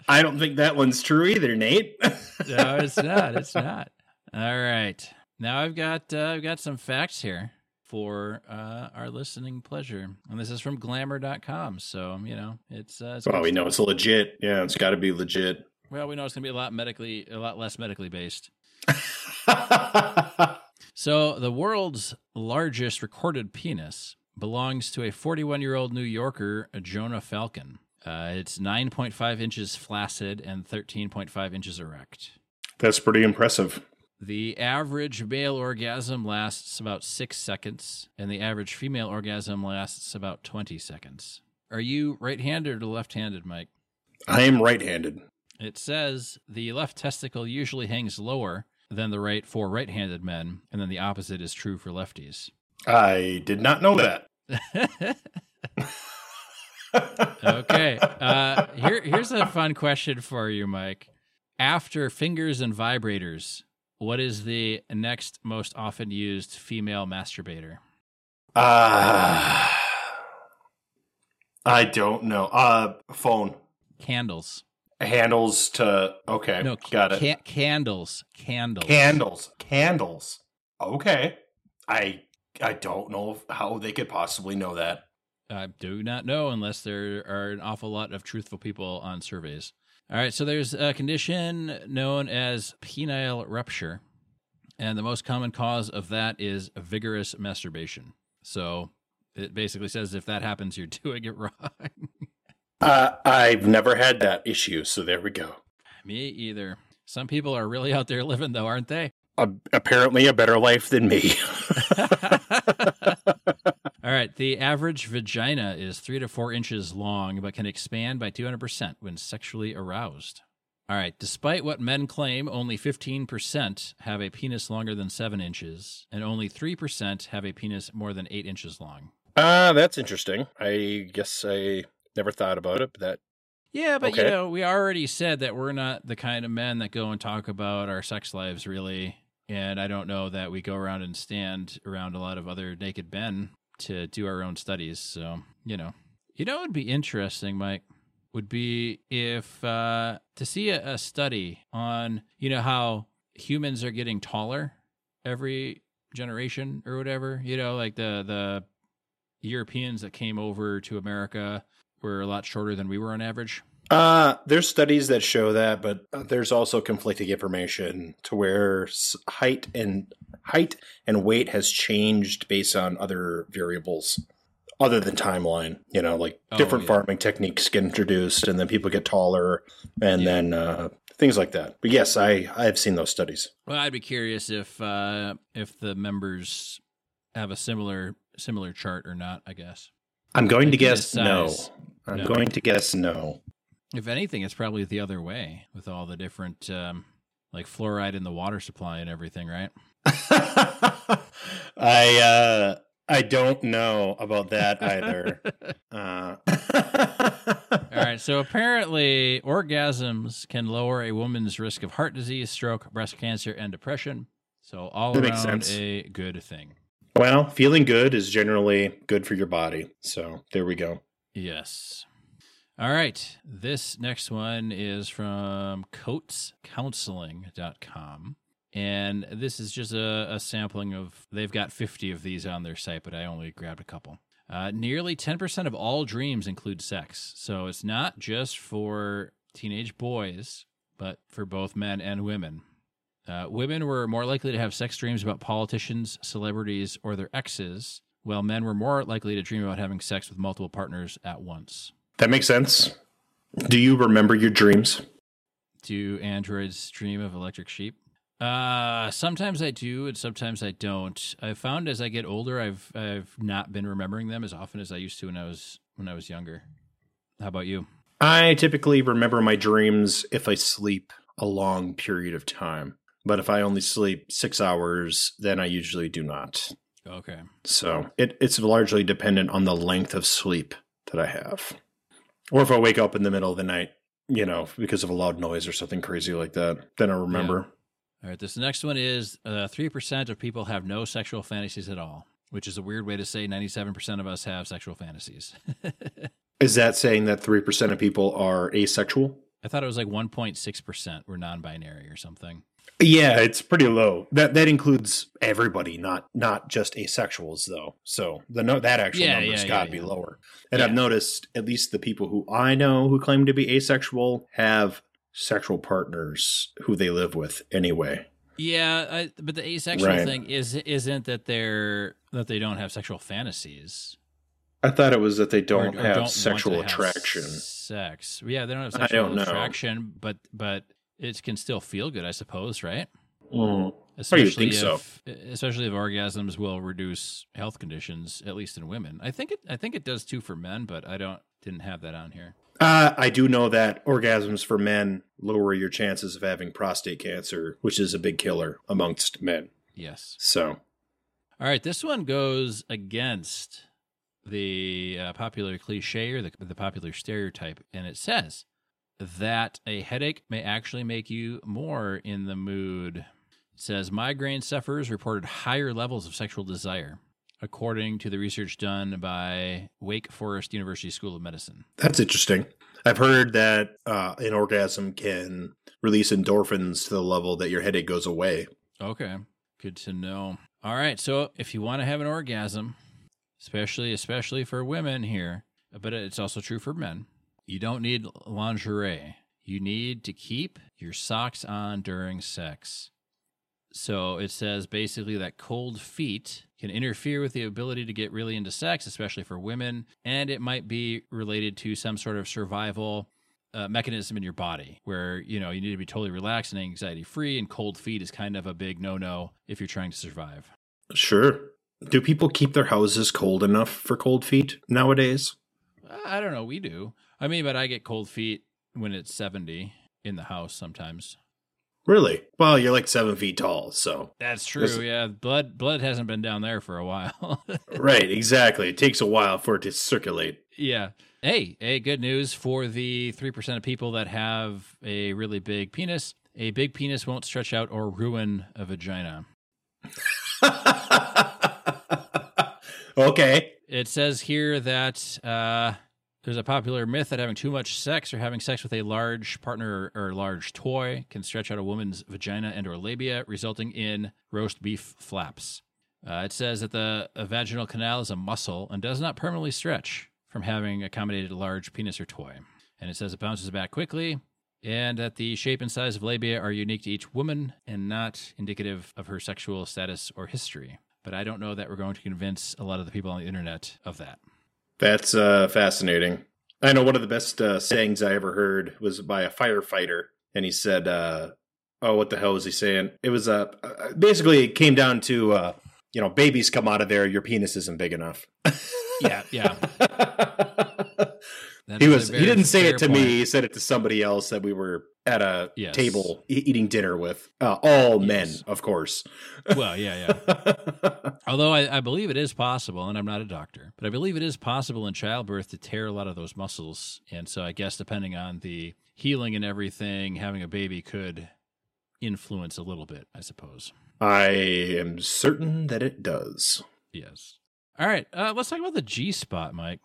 Speaker 2: I don't think that one's true either, Nate.
Speaker 1: no, it's not. It's not. All right. Now I've got uh, I've got some facts here for uh, our listening pleasure, and this is from Glamour.com. So you know it's. Uh, it's
Speaker 2: well, we know it's legit. Yeah, it's got to be legit.
Speaker 1: Well, we know it's going to be a lot medically, a lot less medically based. So the world's largest recorded penis belongs to a 41 year old New Yorker, Jonah Falcon. Uh, it's 9.5 inches flaccid and 13.5 inches erect.
Speaker 2: that's pretty impressive.
Speaker 1: The average male orgasm lasts about six seconds, and the average female orgasm lasts about 20 seconds. Are you right handed or left handed, Mike?
Speaker 2: I am right-handed.
Speaker 1: It says the left testicle usually hangs lower than the right for right handed men, and then the opposite is true for lefties.
Speaker 2: I did not know that.
Speaker 1: okay. Uh, here, here's a fun question for you, Mike. After fingers and vibrators, what is the next most often used female masturbator?
Speaker 2: Uh, I don't know. Uh, phone
Speaker 1: Candles.
Speaker 2: handles to okay.
Speaker 1: No,
Speaker 2: got it.
Speaker 1: ca- candles. Candles.
Speaker 2: Candles, candles. Okay, I I don't know how they could possibly know that.
Speaker 1: I do not know unless there are an awful lot of truthful people on surveys. All right, so there's a condition known as penile rupture, and the most common cause of that is vigorous masturbation. So it basically says if that happens, you're doing it wrong.
Speaker 2: Uh, I've never had that issue, so there we go.
Speaker 1: Me either. Some people are really out there living, though, aren't they?
Speaker 2: Uh, apparently, a better life than me.
Speaker 1: All right. The average vagina is three to four inches long, but can expand by 200% when sexually aroused. All right. Despite what men claim, only 15% have a penis longer than seven inches, and only 3% have a penis more than eight inches long.
Speaker 2: uh, that's interesting. I guess I never thought about it, but that
Speaker 1: Yeah, but you know, we already said that we're not the kind of men that go and talk about our sex lives, really. And I don't know that we go around and stand around a lot of other naked men to do our own studies. So, you know, you know, it would be interesting, Mike, would be if uh, to see a, a study on, you know, how humans are getting taller every generation or whatever. You know, like the the Europeans that came over to America were a lot shorter than we were on average.
Speaker 2: Uh, there's studies that show that, but uh, there's also conflicting information to where height and height and weight has changed based on other variables other than timeline. You know, like
Speaker 1: Oh,
Speaker 2: different
Speaker 1: yeah.
Speaker 2: farming techniques get introduced, and then people get taller, and
Speaker 1: Yeah.
Speaker 2: then uh, things like that. But yes, I I've seen those studies.
Speaker 1: Well, I'd be curious if uh, if the members have a similar similar chart or not. I guess
Speaker 2: I'm going to guess no. I'm
Speaker 1: No.
Speaker 2: going to guess no.
Speaker 1: If anything, it's probably the other way with all the different um, like fluoride in the water supply and everything, right?
Speaker 2: I uh I don't know about that either. Uh,
Speaker 1: All right. So apparently, orgasms can lower a woman's risk of heart disease, stroke, breast cancer, and depression. So all
Speaker 2: That makes
Speaker 1: around
Speaker 2: sense.
Speaker 1: a good thing.
Speaker 2: Well, feeling good is generally good for your body. So there we go.
Speaker 1: Yes. All right. This next one is from coatescounseling.com. And this is just a, a, sampling of, they've got 50 of these on their site, but I only grabbed a couple. Uh, nearly 10% of all dreams include sex. So it's not just for teenage boys, but for both men and women. Uh, women were more likely to have sex dreams about politicians, celebrities, or their exes, while men were more likely to dream about having sex with multiple partners at once.
Speaker 2: That makes sense. Do you remember your dreams?
Speaker 1: Do androids dream of electric sheep? Uh, sometimes I do, and sometimes I don't. I've found as I get older, I've I've not been remembering them as often as I used to when I was when I was younger. How about you?
Speaker 2: I typically remember my dreams if I sleep a long period of time, but if I only sleep six hours, then I usually do not.
Speaker 1: Okay.
Speaker 2: So it, it's largely dependent on the length of sleep that I have, or if I wake up in the middle of the night, you know, because of a loud noise or something crazy like that, then I remember.
Speaker 1: Yeah. All right, this next one is uh, 3% of people have no sexual fantasies at all, which is a weird way to say 97% of us have sexual fantasies.
Speaker 2: is that saying that 3% of people are asexual?
Speaker 1: I thought it was like 1.6% were non binary or something.
Speaker 2: Yeah, it's pretty low. That that includes everybody, not not just asexuals though. So the no, that actual yeah, number's yeah, got to yeah, be lower. And I've noticed at least the people who I know who claim to be asexual have sexual partners who they live with anyway.
Speaker 1: Yeah, I, but the asexual right. thing is isn't that they're that they don't have sexual fantasies.
Speaker 2: I thought it was that they don't or, or have don't sexual attraction. Have
Speaker 1: sex. Yeah, they don't have sexual don't attraction, but but it can still feel good, I suppose, right?
Speaker 2: Mm. Especially if, so?
Speaker 1: especially if orgasms will reduce health conditions, at least in women. I think it. I think it does too for men, but I don't didn't have that on here.
Speaker 2: Uh, I do know that orgasms for men lower your chances of having prostate cancer, which is a big killer amongst men.
Speaker 1: Yes.
Speaker 2: So,
Speaker 1: all right, this one goes against the uh, popular cliche or the, the popular stereotype, and it says that a headache may actually make you more in the mood. It says migraine sufferers reported higher levels of sexual desire according to the research done by Wake Forest University School of Medicine.
Speaker 2: That's interesting. I've heard that uh, an orgasm can release endorphins to the level that your headache goes away.
Speaker 1: Okay, good to know. All right, so if you want to have an orgasm, especially especially for women here, but it's also true for men, you don't need lingerie. You need to keep your socks on during sex. So it says basically that cold feet can interfere with the ability to get really into sex, especially for women, and it might be related to some sort of survival uh, mechanism in your body where you know you need to be totally relaxed and anxiety free, and cold feet is kind of a big no no if you're trying to survive.
Speaker 2: Sure. Do people keep their houses cold enough for cold feet nowadays?
Speaker 1: I don't know. We do. I mean, but I get cold feet when it's 70 in the house sometimes.
Speaker 2: Really? Well, you're like seven feet tall, so
Speaker 1: that's true. Yeah, blood blood hasn't been down there for a while.
Speaker 2: right, exactly. It takes a while for it to circulate.
Speaker 1: Yeah. Hey, hey, good news for the three percent of people that have a really big penis. A big penis won't stretch out or ruin a vagina.
Speaker 2: okay.
Speaker 1: It says here that uh, there's a popular myth that having too much sex or having sex with a large partner or large toy can stretch out a woman's vagina and or labia, resulting in roast beef flaps. Uh, it says that the vaginal canal is a muscle and does not permanently stretch from having accommodated a large penis or toy. And it says it bounces back quickly, and that the shape and size of labia are unique to each woman and not indicative of her sexual status or history. But I don't know that we're going to convince a lot of the people on the internet of that.
Speaker 2: That's uh, fascinating. I know one of the best uh, sayings I ever heard was by a firefighter, and he said, uh, "Oh, what the hell was he saying?" It was uh, uh basically it came down to uh, you know, babies come out of there, your penis isn't big enough.
Speaker 1: yeah, yeah.
Speaker 2: he was he didn't say it to point. me. He said it to somebody else that we were at a yes. table e- eating dinner with. Uh, all yes. men, of course.
Speaker 1: Well, yeah, yeah. Although I, I, believe it is possible, and I'm not a doctor, but I believe it is possible in childbirth to tear a lot of those muscles. And so I guess depending on the healing and everything, having a baby could influence a little bit, I suppose.
Speaker 2: I am certain that it does.
Speaker 1: Yes. All right. Uh, let's talk about the G spot, Mike.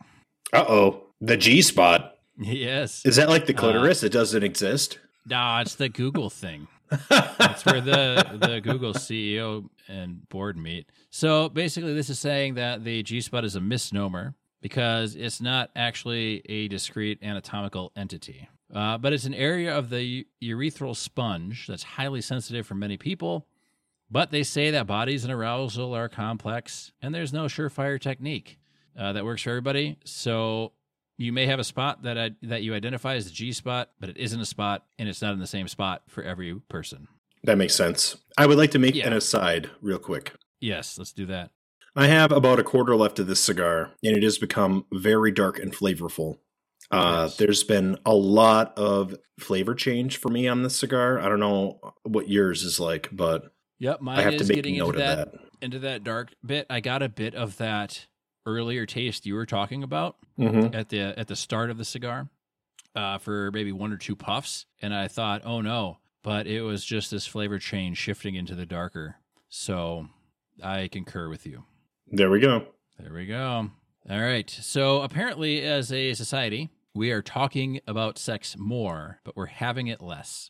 Speaker 2: Uh oh. The G spot.
Speaker 1: Yes.
Speaker 2: Is that like the
Speaker 1: Uh,
Speaker 2: clitoris? it doesn't exist.
Speaker 1: No, it's the Google thing. That's where the the Google CEO and board meet. So basically, this is saying that the G spot is a misnomer because it's not actually a discrete anatomical entity, uh, but it's an area of the urethral sponge that's highly sensitive for many people. But they say that bodies and arousal are complex, and there's no surefire technique uh, that works for everybody. So you may have a spot that I, that you identify as the G spot, but it isn't a spot, and it's not in the same spot for every person.
Speaker 2: That makes sense. I would like to make
Speaker 1: Yeah.
Speaker 2: an aside real quick.
Speaker 1: Yes, let's do that.
Speaker 2: I have about a quarter left of this cigar, and it has become very dark and flavorful. Uh,
Speaker 1: Yes.
Speaker 2: There's been a lot of flavor change for me on this cigar. I don't know what yours is like, but
Speaker 1: Yep,
Speaker 2: I
Speaker 1: mine
Speaker 2: have to
Speaker 1: is
Speaker 2: make
Speaker 1: getting
Speaker 2: note
Speaker 1: into
Speaker 2: of
Speaker 1: that,
Speaker 2: that.
Speaker 1: into that dark bit. I got a bit of that earlier taste you were talking about
Speaker 2: hmm
Speaker 1: at the at the start of the cigar, uh, for maybe one or two puffs, and I thought, oh no, but it was just this flavor change shifting into the darker. So I concur with you.
Speaker 2: There we go.
Speaker 1: There we go. All right. So apparently, as a society, we are talking about sex more, but we're having it less.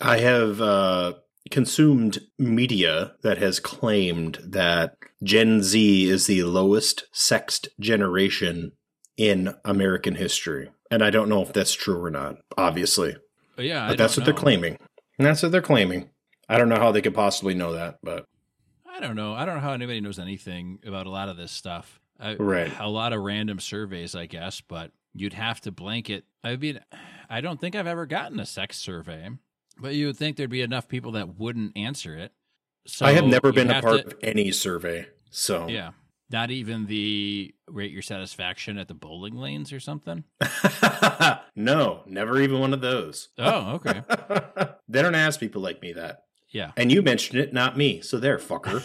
Speaker 2: I have uh, consumed media that has claimed that Gen Z is the lowest sexed generation in American history. And I don't know if that's true or not, obviously.
Speaker 1: But yeah,
Speaker 2: But that's what they're claiming. And that's what they're claiming. I don't know how they could possibly know that, but
Speaker 1: I don't know. I don't know how anybody knows anything about a lot of this stuff. I,
Speaker 2: Right.
Speaker 1: A lot of random surveys, I guess, but you'd have to blanket. I mean, I don't think I've ever gotten a sex survey, but you would think there'd be enough people that wouldn't answer it. So
Speaker 2: I have never been a part
Speaker 1: to-
Speaker 2: of any survey. So
Speaker 1: Yeah. Not even the rate your satisfaction at the bowling lanes or something.
Speaker 2: no, never even one of those.
Speaker 1: Oh, okay.
Speaker 2: they don't ask people like me that.
Speaker 1: Yeah.
Speaker 2: And you mentioned it, not me. So there, fucker.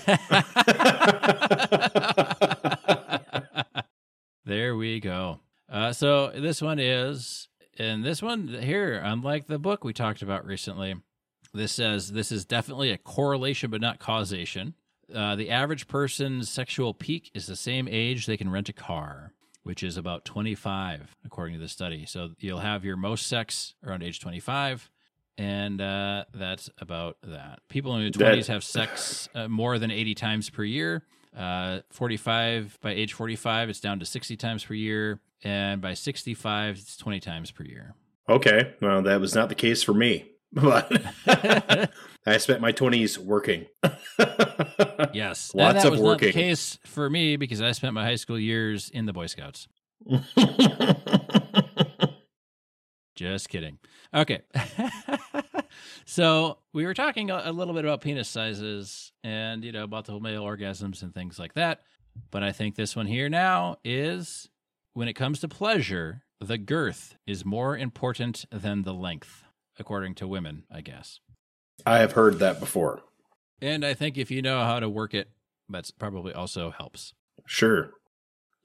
Speaker 1: there we go. Uh, so this one is, and this one here, unlike the book we talked about recently, this says this is definitely a correlation but not causation. Uh, the average person's sexual peak is the same age they can rent a car, which is about 25, according to the study. So you'll have your most sex around age 25. And uh, that's about that. People in their
Speaker 2: That-
Speaker 1: 20s have sex uh, more than 80 times per year. Uh, 45 by age 45, it's down to 60 times per year, and by 65, it's 20 times per year.
Speaker 2: okay. Well, that was not the case for me. But I spent my 20s working.
Speaker 1: Yes,
Speaker 2: Lots of
Speaker 1: was not the
Speaker 2: working.
Speaker 1: case for me because I spent my high school years in the Boy Scouts. Just kidding. Okay. So we were talking a, little bit about penis sizes and, you know, about the male orgasms and things like that. But I think this one here now is when it comes to pleasure, the girth is more important than the length, according to women, I guess.
Speaker 2: I have heard that before.
Speaker 1: And I think if you know how to work it, that's probably also helps.
Speaker 2: Sure.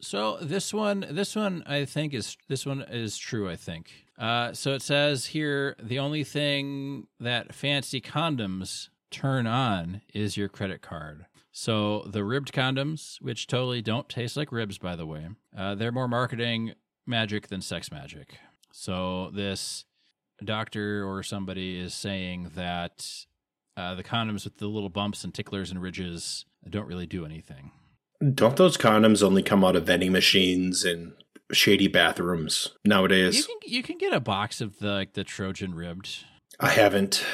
Speaker 1: So this one, this one, I think is this one is true. I think. Uh, so it says here the only thing that fancy condoms turn on is your credit card. So the ribbed condoms, which totally don't taste like ribs, by the way, uh, they're more marketing magic than sex magic. So this doctor or somebody is saying that uh, the condoms with the little bumps and ticklers and ridges don't really do anything.
Speaker 2: Don't those condoms only come out of vending machines and shady bathrooms
Speaker 1: You
Speaker 2: nowadays?
Speaker 1: can you can get a box of the like the Trojan ribbed.
Speaker 2: I haven't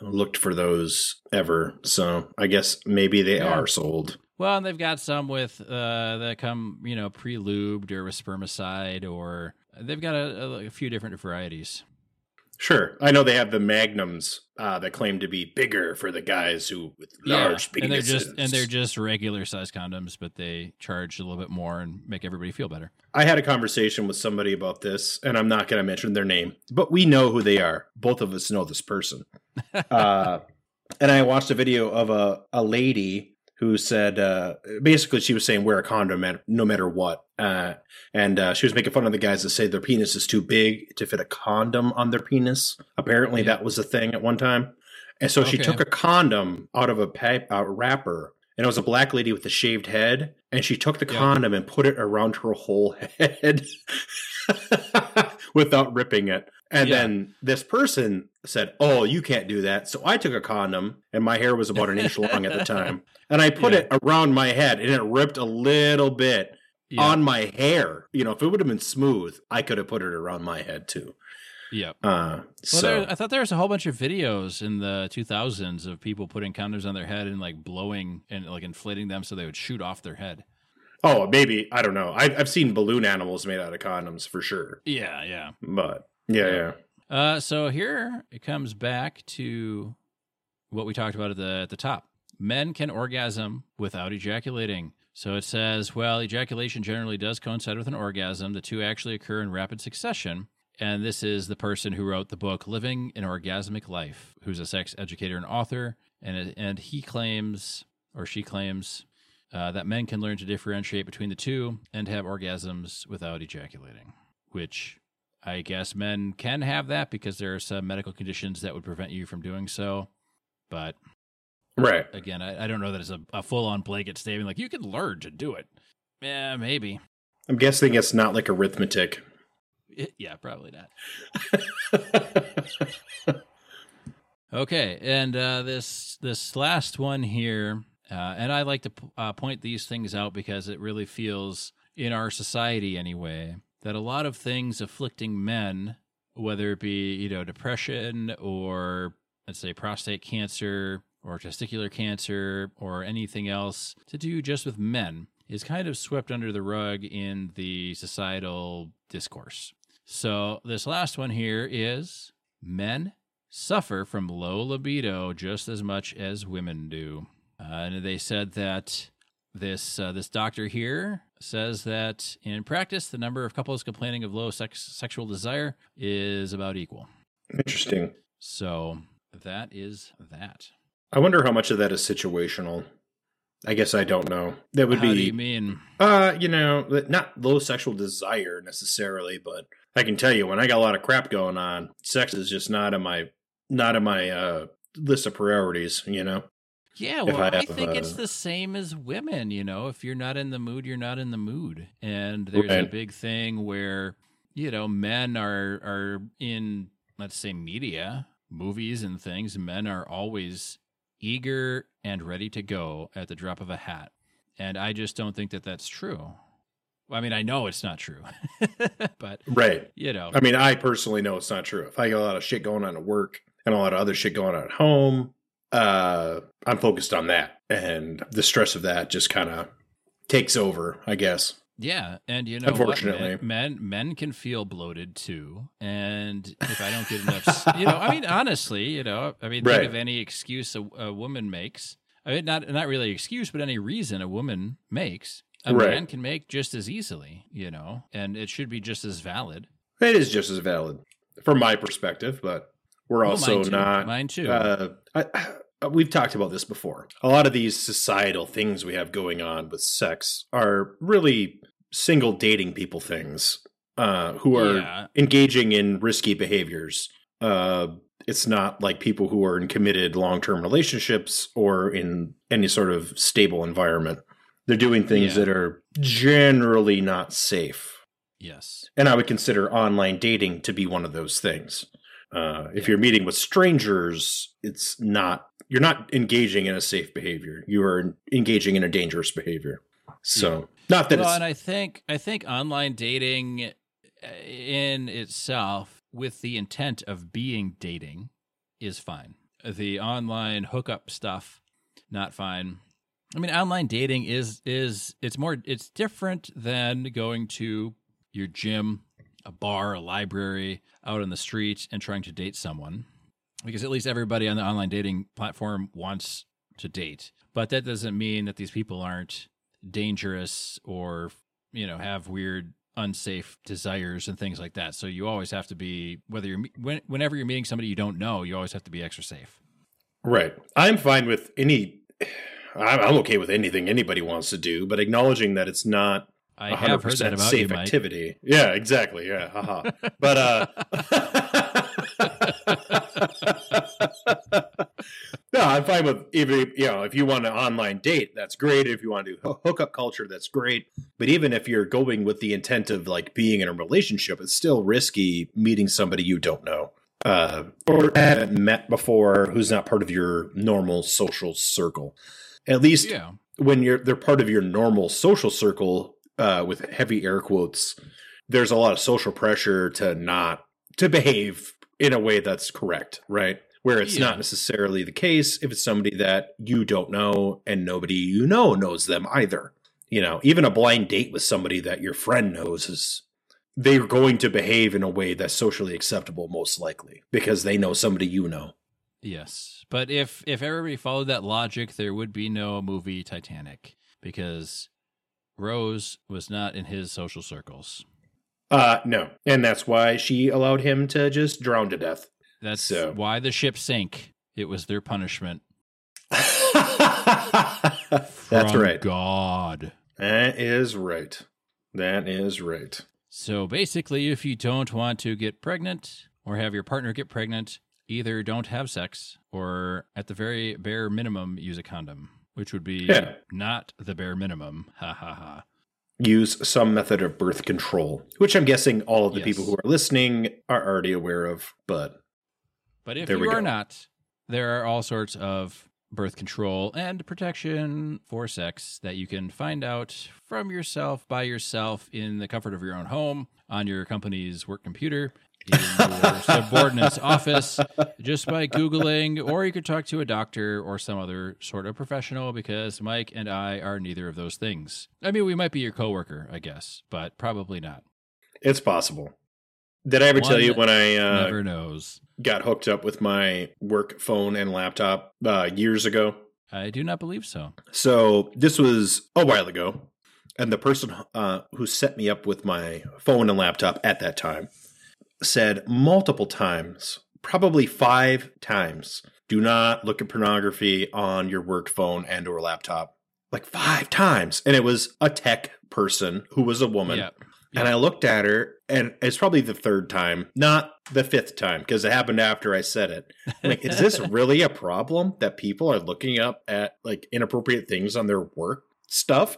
Speaker 2: looked for those ever, so I guess maybe they
Speaker 1: Yeah.
Speaker 2: are sold.
Speaker 1: Well, and they've got some with uh, that come you know pre lubed or with spermicide, or they've got a, a, a few different varieties.
Speaker 2: Sure, I know they have the magnums uh, that claim to be bigger for the guys who with large penises.
Speaker 1: and they're just and they're just regular size condoms, but they charge a little bit more and make everybody feel better.
Speaker 2: I had a conversation with somebody about this, and I'm not going to mention their name, but we know who they are. Both of us know this person. uh, and I watched a video of a, a lady who said uh, basically she was saying wear a condom no matter what. Uh, and uh, she was making fun of the guys that say their penis is too big to fit a condom on their penis. Apparently,
Speaker 1: Yeah.
Speaker 2: that was a thing at one time. And so she took a condom out of a, pa- a wrapper, and it was a black lady with a shaved head. And she took the
Speaker 1: Yeah.
Speaker 2: condom and put it around her whole head. without ripping it. And
Speaker 1: Yeah.
Speaker 2: then this person said, "Oh, you can't do that." So I took a condom, and my hair was about an inch long at the time, and I put
Speaker 1: Yeah.
Speaker 2: it around my head, and it ripped a little bit
Speaker 1: Yeah.
Speaker 2: on my hair. You know, if it would have been smooth, I could have put it around my head too.
Speaker 1: Yep.
Speaker 2: Uh,
Speaker 1: Well,
Speaker 2: so
Speaker 1: there, I thought there was a whole bunch of videos in the 2000s of people putting condoms on their head and like blowing and like inflating them so they would shoot off their head.
Speaker 2: Oh, maybe I don't know. I've, I've seen balloon animals made out of condoms for sure,
Speaker 1: Yeah, yeah.
Speaker 2: but yeah, yeah.
Speaker 1: Uh, so here it comes back to what we talked about at the at the top. Men can orgasm without ejaculating. So it says, well, ejaculation generally does coincide with an orgasm. The two actually occur in rapid succession. And this is the person who wrote the book Living an Orgasmic Life, who's a sex educator and author. And, and he claims, or she claims, uh, that men can learn to differentiate between the two and have orgasms without ejaculating, which I guess men can have that because there are some medical conditions that would prevent you from doing so. But
Speaker 2: Right.
Speaker 1: again, I, I don't know that it's a, a full on blanket statement like you can learn to do it. Yeah, maybe.
Speaker 2: I'm guessing it's not like arithmetic.
Speaker 1: It- yeah, probably not. Okay, and uh, this this last one here, uh, and I like to p- uh, point these things out because it really feels in our society anyway that a lot of things afflicting men, whether it be you know depression or let's say prostate cancer or testicular cancer or anything else to do just with men, is kind of swept under the rug in the societal discourse. So this last one here is men suffer from low libido just as much as women do. Uh, and they said that this uh, this doctor here says that in practice, the number of couples complaining of low sex sexual desire is about equal.
Speaker 2: Interesting.
Speaker 1: So that is that.
Speaker 2: I wonder how much of that is situational. I guess I don't know. That would
Speaker 1: How do
Speaker 2: be
Speaker 1: you mean?
Speaker 2: Uh, you know, not low sexual desire necessarily, but I can tell you when I got a lot of crap going on, sex is just not in my not in my uh list of priorities, you know.
Speaker 1: Yeah, well,
Speaker 2: I
Speaker 1: I, think it's
Speaker 2: uh,
Speaker 1: the same as women. You know, if you're not in the mood, you're not in the mood. And there's a big thing where you know men are are in let's say media, movies, and things. Men are always eager and ready to go at the drop of a hat, and I just don't think that that's true. I mean, I know it's not true, but
Speaker 2: Right.
Speaker 1: you know,
Speaker 2: I mean, I personally know it's not true. If I got a lot of shit going on at work and a lot of other shit going on at home, uh I'm focused on that. And the stress of that just kind of takes over, I guess.
Speaker 1: Yeah, and you know, what,
Speaker 2: Unfortunately.
Speaker 1: men, men men can feel bloated too, and if I don't get enough, you know, I mean, honestly, you know, I mean,
Speaker 2: Right.
Speaker 1: think of any excuse a, a woman makes. I mean, not not really excuse, but any reason a woman makes, a
Speaker 2: Right.
Speaker 1: man can make just as easily, you know, and it should be just as valid.
Speaker 2: It is just as valid from my perspective, but we're
Speaker 1: Well,
Speaker 2: also
Speaker 1: mine
Speaker 2: not
Speaker 1: mine too.
Speaker 2: Uh, I, we've talked about this before. A lot of these societal things we have going on with sex are really single dating people things uh, who are
Speaker 1: Yeah.
Speaker 2: engaging in risky behaviors. Uh, it's not like people who are in committed long term relationships or in any sort of stable environment. They're doing things
Speaker 1: Yeah.
Speaker 2: that are generally not safe.
Speaker 1: yes,
Speaker 2: And I would consider online dating to be one of those things. Uh, if you're meeting with strangers, it's not you're not engaging in a safe behavior. You are engaging in a dangerous behavior. So, not that
Speaker 1: well,
Speaker 2: it's
Speaker 1: and I think I think online dating uh, in itself, with the intent of being dating, is fine. The online hookup stuff, not fine. I mean, online dating is is it's more it's different than going to your gym, a bar, a library, out on the street, and trying to date someone, because at least everybody on the online dating platform wants to date. But that doesn't mean that these people aren't dangerous or you know have weird unsafe desires and things like that so you always have to be whether you're when, whenever you're meeting somebody you don't know you always have to be extra safe
Speaker 2: right. I'm fine with any. I'm I'm okay with anything anybody wants to do, but acknowledging that it's not
Speaker 1: i have heard that
Speaker 2: 100%
Speaker 1: about you
Speaker 2: safe
Speaker 1: Mike.
Speaker 2: activity. Yeah, exactly. Yeah, haha. but uh No, I'm fine with even you know, if you want an online date, that's great. If you want to do hoo- hookup culture, that's great. But even if you're going with the intent of like being in a relationship, it's still risky meeting somebody you don't know uh, or haven't met before, who's not part of your normal social circle. At least
Speaker 1: Yeah.
Speaker 2: when you're they're part of your normal social circle, uh, with heavy air quotes, there's a lot of social pressure to not to behave in a way that's correct, right? Where it's
Speaker 1: Yeah.
Speaker 2: not necessarily the case if it's somebody that you don't know and nobody you know knows them either. You know, even a blind date with somebody that your friend knows is they're going to behave in a way that's socially acceptable most likely because they know somebody you know.
Speaker 1: Yes. But if if everybody followed that logic, there would be no movie Titanic because Rose was not in his social circles.
Speaker 2: Uh no. And that's why she allowed him to just drown to death.
Speaker 1: That's
Speaker 2: So-
Speaker 1: why the ship sank. It was their punishment.
Speaker 2: that's right.
Speaker 1: God.
Speaker 2: That is right. That is right.
Speaker 1: So basically, if you don't want to get pregnant or have your partner get pregnant, either don't have sex or, at the very bare minimum, use a condom, which would be
Speaker 2: Yeah.
Speaker 1: not the bare minimum. Ha ha ha.
Speaker 2: Use some method of birth control, which I'm guessing all of the
Speaker 1: Yes.
Speaker 2: people who are listening are already aware of, but
Speaker 1: But if you are
Speaker 2: go.
Speaker 1: not, there are all sorts of birth control and protection for sex that you can find out from yourself by yourself in the comfort of your own home on your company's work computer in your subordinate's office just by googling or you could talk to a doctor or some other sort of professional because Mike and I are neither of those things. I mean, we might be your coworker, I guess, but probably not.
Speaker 2: it's possible. Did I ever tell you when I uh,
Speaker 1: Never knows.
Speaker 2: got hooked up with my work phone and laptop uh, years ago?
Speaker 1: I do not believe so.
Speaker 2: So this was a while ago, and the person uh, who set me up with my phone and laptop at that time said multiple times, probably five times, "Do not look at pornography on your work phone and or laptop." Like five times, and it was a tech person who was a woman.
Speaker 1: Yeah.
Speaker 2: And I looked at her, and it's probably the third time, not the fifth time, because it happened after I said it. I'm like, is this really a problem that people are looking up at like inappropriate things on their work stuff?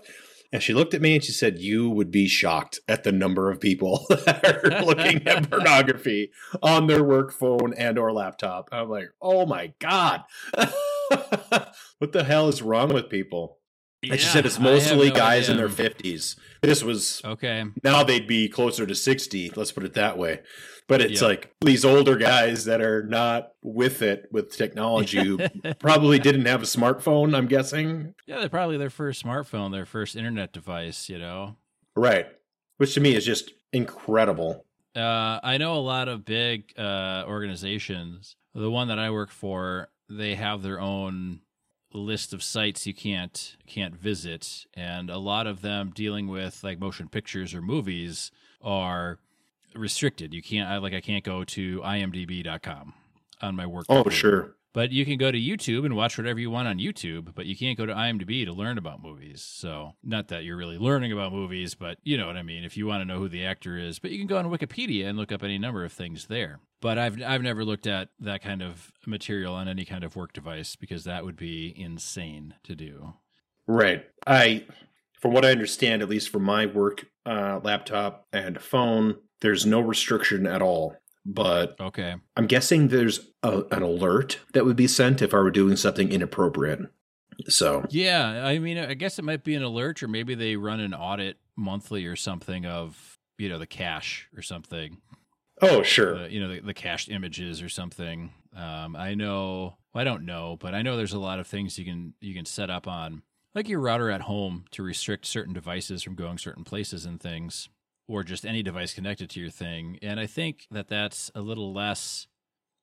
Speaker 2: And she looked at me and she said, You would be shocked at the number of people that are looking at pornography on their work phone and or laptop. I'm like, oh my God. what the hell is wrong with people? And she said it's mostly
Speaker 1: no
Speaker 2: guys in their fifties. This was
Speaker 1: Okay.
Speaker 2: now they'd be closer to 60 let's put it that way but it's
Speaker 1: Yeah.
Speaker 2: like these older guys that are not with it with technology who probably didn't have a smartphone i'm guessing
Speaker 1: Yeah, they're probably their first smartphone, their first internet device, you know.
Speaker 2: right which to me is just incredible
Speaker 1: Uh, I know a lot of big uh, organizations. The one that I work for, they have their own list of sites you can't can't visit, and a lot of them dealing with like motion pictures or movies are restricted. You can't I, like I can't go to imdb.com on my work.
Speaker 2: oh
Speaker 1: computer.
Speaker 2: sure
Speaker 1: But you can go to YouTube and watch whatever you want on YouTube, but you can't go to IMDb to learn about movies. So, not that you're really learning about movies, but you know what I mean. If you want to know who the actor is, but you can go on Wikipedia and look up any number of things there. But I've I've never looked at that kind of material on any kind of work device because that would be insane to do.
Speaker 2: right i from what i understand at least for my work uh, laptop and phone there's no restriction at all but
Speaker 1: Okay.
Speaker 2: i'm guessing there's a, an alert that would be sent if i were doing something inappropriate so
Speaker 1: Yeah, I mean, I guess it might be an alert, or maybe they run an audit monthly or something of you know the cache or something.
Speaker 2: oh sure
Speaker 1: the, you know the, the cached images or something um, i know i don't know but i know there's a lot of things you can you can set up on like your router at home to restrict certain devices from going certain places and things or just any device connected to your thing and i think that that's a little less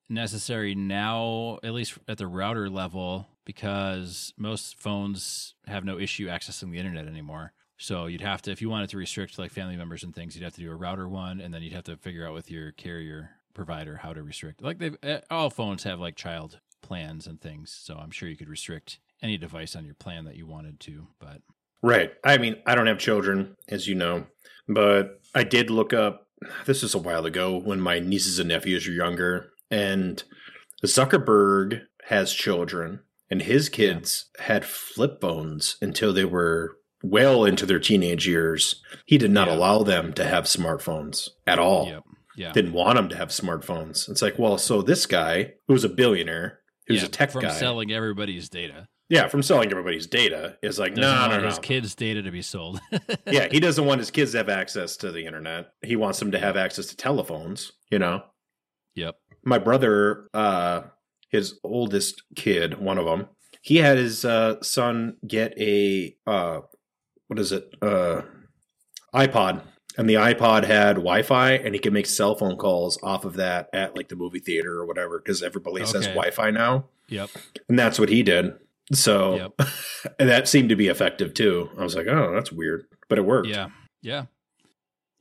Speaker 1: necessary now at least at the router level because most phones have no issue accessing the internet anymore so you'd have to, if you wanted to restrict like family members and things, you'd have to do a router one, and then you'd have to figure out with your carrier provider how to restrict. Like they've eh, all phones have like child plans and things, so I'm sure you could restrict any device on your plan that you wanted to. But
Speaker 2: Right. I mean, I don't have children, as you know, but I did look up. This was a while ago when my nieces and nephews were younger, and Zuckerberg has children, and his kids had flip phones until they were well into their teenage years, he did not
Speaker 1: Yeah.
Speaker 2: allow them to have smartphones at all.
Speaker 1: Yep. Yeah.
Speaker 2: Didn't want them to have smartphones. It's like, well, so this guy who's a billionaire, who's
Speaker 1: Yeah,
Speaker 2: a tech
Speaker 1: from
Speaker 2: guy,
Speaker 1: selling everybody's data.
Speaker 2: Yeah, from selling everybody's data, is like,
Speaker 1: Doesn't
Speaker 2: no, no, no.
Speaker 1: his kids' data to be sold.
Speaker 2: yeah, he doesn't want his kids to have access to the internet. He wants them to have access to telephones. You know,
Speaker 1: Yep.
Speaker 2: my brother, uh, his oldest kid, one of them, he had his uh, son get a uh, what is it, uh, iPod, and the iPod had Wi-Fi, and he could make cell phone calls off of that at like the movie theater or whatever, because everybody has
Speaker 1: Okay.
Speaker 2: Wi-Fi now,
Speaker 1: Yep.
Speaker 2: and that's what he did. So
Speaker 1: Yep.
Speaker 2: and that seemed to be effective too. I was like, oh, that's weird, but it worked.
Speaker 1: Yeah. Yeah.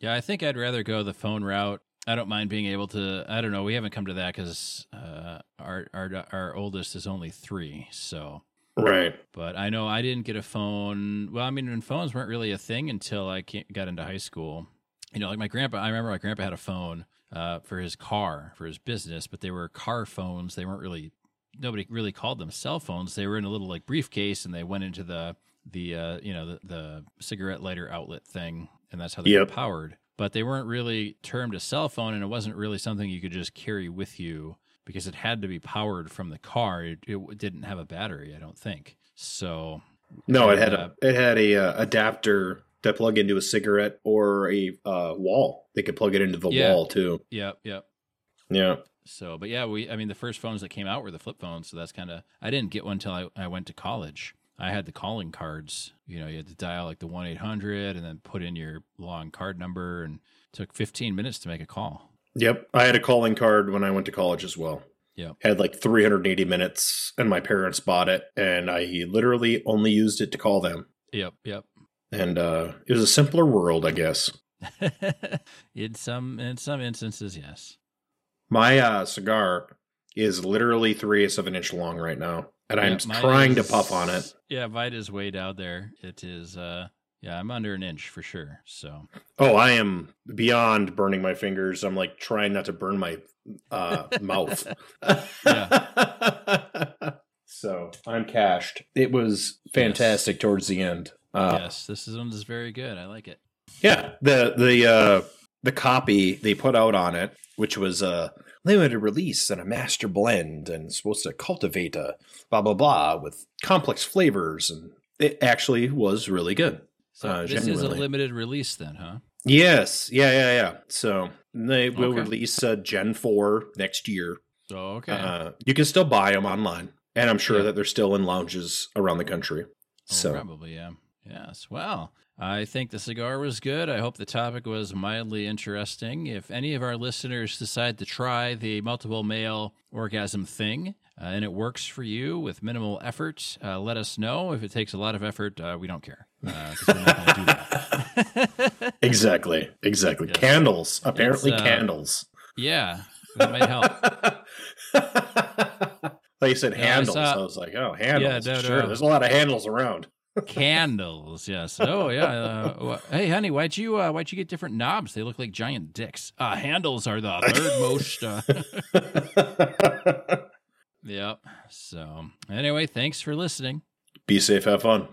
Speaker 1: Yeah. I think I'd rather go the phone route. I don't mind being able to. I don't know. We haven't come to that because uh, our our our oldest is only three. So,
Speaker 2: Right.
Speaker 1: but I know I didn't get a phone. Well, I mean, when phones weren't really a thing until I got into high school. You know, like my grandpa. I remember my grandpa had a phone uh, for his car for his business, but they were car phones. They weren't really. Nobody really called them cell phones. They were in a little like briefcase, and they went into the the uh, you know the, the cigarette lighter outlet thing, and that's how they
Speaker 2: Yep.
Speaker 1: were powered. But they weren't really termed a cell phone, and it wasn't really something you could just carry with you because it had to be powered from the car. It, it didn't have a battery, I don't think. So
Speaker 2: No, it had
Speaker 1: Uh,
Speaker 2: a it had a uh, adapter to plug into a cigarette or a uh, wall. They could plug it into the
Speaker 1: Yeah.
Speaker 2: wall too.
Speaker 1: yep, yep.
Speaker 2: Yeah.
Speaker 1: So, but yeah, we, I mean, the first phones that came out were the flip phones. So that's kind of, I didn't get one until I, I went to college. I had the calling cards. You know, you had to dial like the 1 800 and then put in your long card number and took 15 minutes to make a call.
Speaker 2: Yep. I had a calling card when I went to college as well.
Speaker 1: Yeah.
Speaker 2: Had like 380 minutes, and my parents bought it, and I literally only used it to call them.
Speaker 1: Yep, yep.
Speaker 2: And uh, it was a simpler world, I guess.
Speaker 1: in some, in some instances, yes.
Speaker 2: My uh, cigar is literally three eighths of an inch long right now, and I'm
Speaker 1: Yeah, mine
Speaker 2: trying to puff on it.
Speaker 1: Yeah, Vita's way down there. It is, uh, yeah, I'm under an inch for sure. So,
Speaker 2: Oh, I am beyond burning my fingers. I'm like trying not to burn my uh, mouth. Yeah. So I'm cashed. It was fantastic towards the end. Uh,
Speaker 1: yes, this is one is very good. I like it.
Speaker 2: Yeah, the the uh, the copy they put out on it, which was a limited release and a master blend, and supposed to cultivate a blah blah blah with complex flavors, and it actually was really good.
Speaker 1: So
Speaker 2: Uh,
Speaker 1: this is a limited release then, huh?
Speaker 2: Yes, yeah, yeah, yeah. So they will
Speaker 1: Okay.
Speaker 2: release uh, Gen Four next year.
Speaker 1: So, okay.
Speaker 2: Uh, you can still buy them online, and I'm sure
Speaker 1: Yeah.
Speaker 2: that they're still in lounges around the country.
Speaker 1: Oh,
Speaker 2: So
Speaker 1: probably, yeah. Yes. Well, I think the cigar was good. I hope the topic was mildly interesting. If any of our listeners decide to try the multiple male orgasm thing uh, and it works for you with minimal effort, uh, let us know. If it takes a lot of effort, uh, we don't care. Uh, 'cause we're not do
Speaker 2: exactly, exactly.
Speaker 1: Yes.
Speaker 2: Candles, apparently
Speaker 1: uh,
Speaker 2: candles.
Speaker 1: yeah, that might help.
Speaker 2: you said,
Speaker 1: No, I
Speaker 2: handles. I, was like, oh, handles.
Speaker 1: no,
Speaker 2: sure,
Speaker 1: no.
Speaker 2: there's a lot of handles around.
Speaker 1: Candles, yes. Oh, yeah. Uh, hey, honey, why'd you uh, why'd you get different knobs? They look like giant dicks. Uh, handles are the third most. Uh, yep. So, anyway, thanks for listening.
Speaker 2: Be safe, have fun.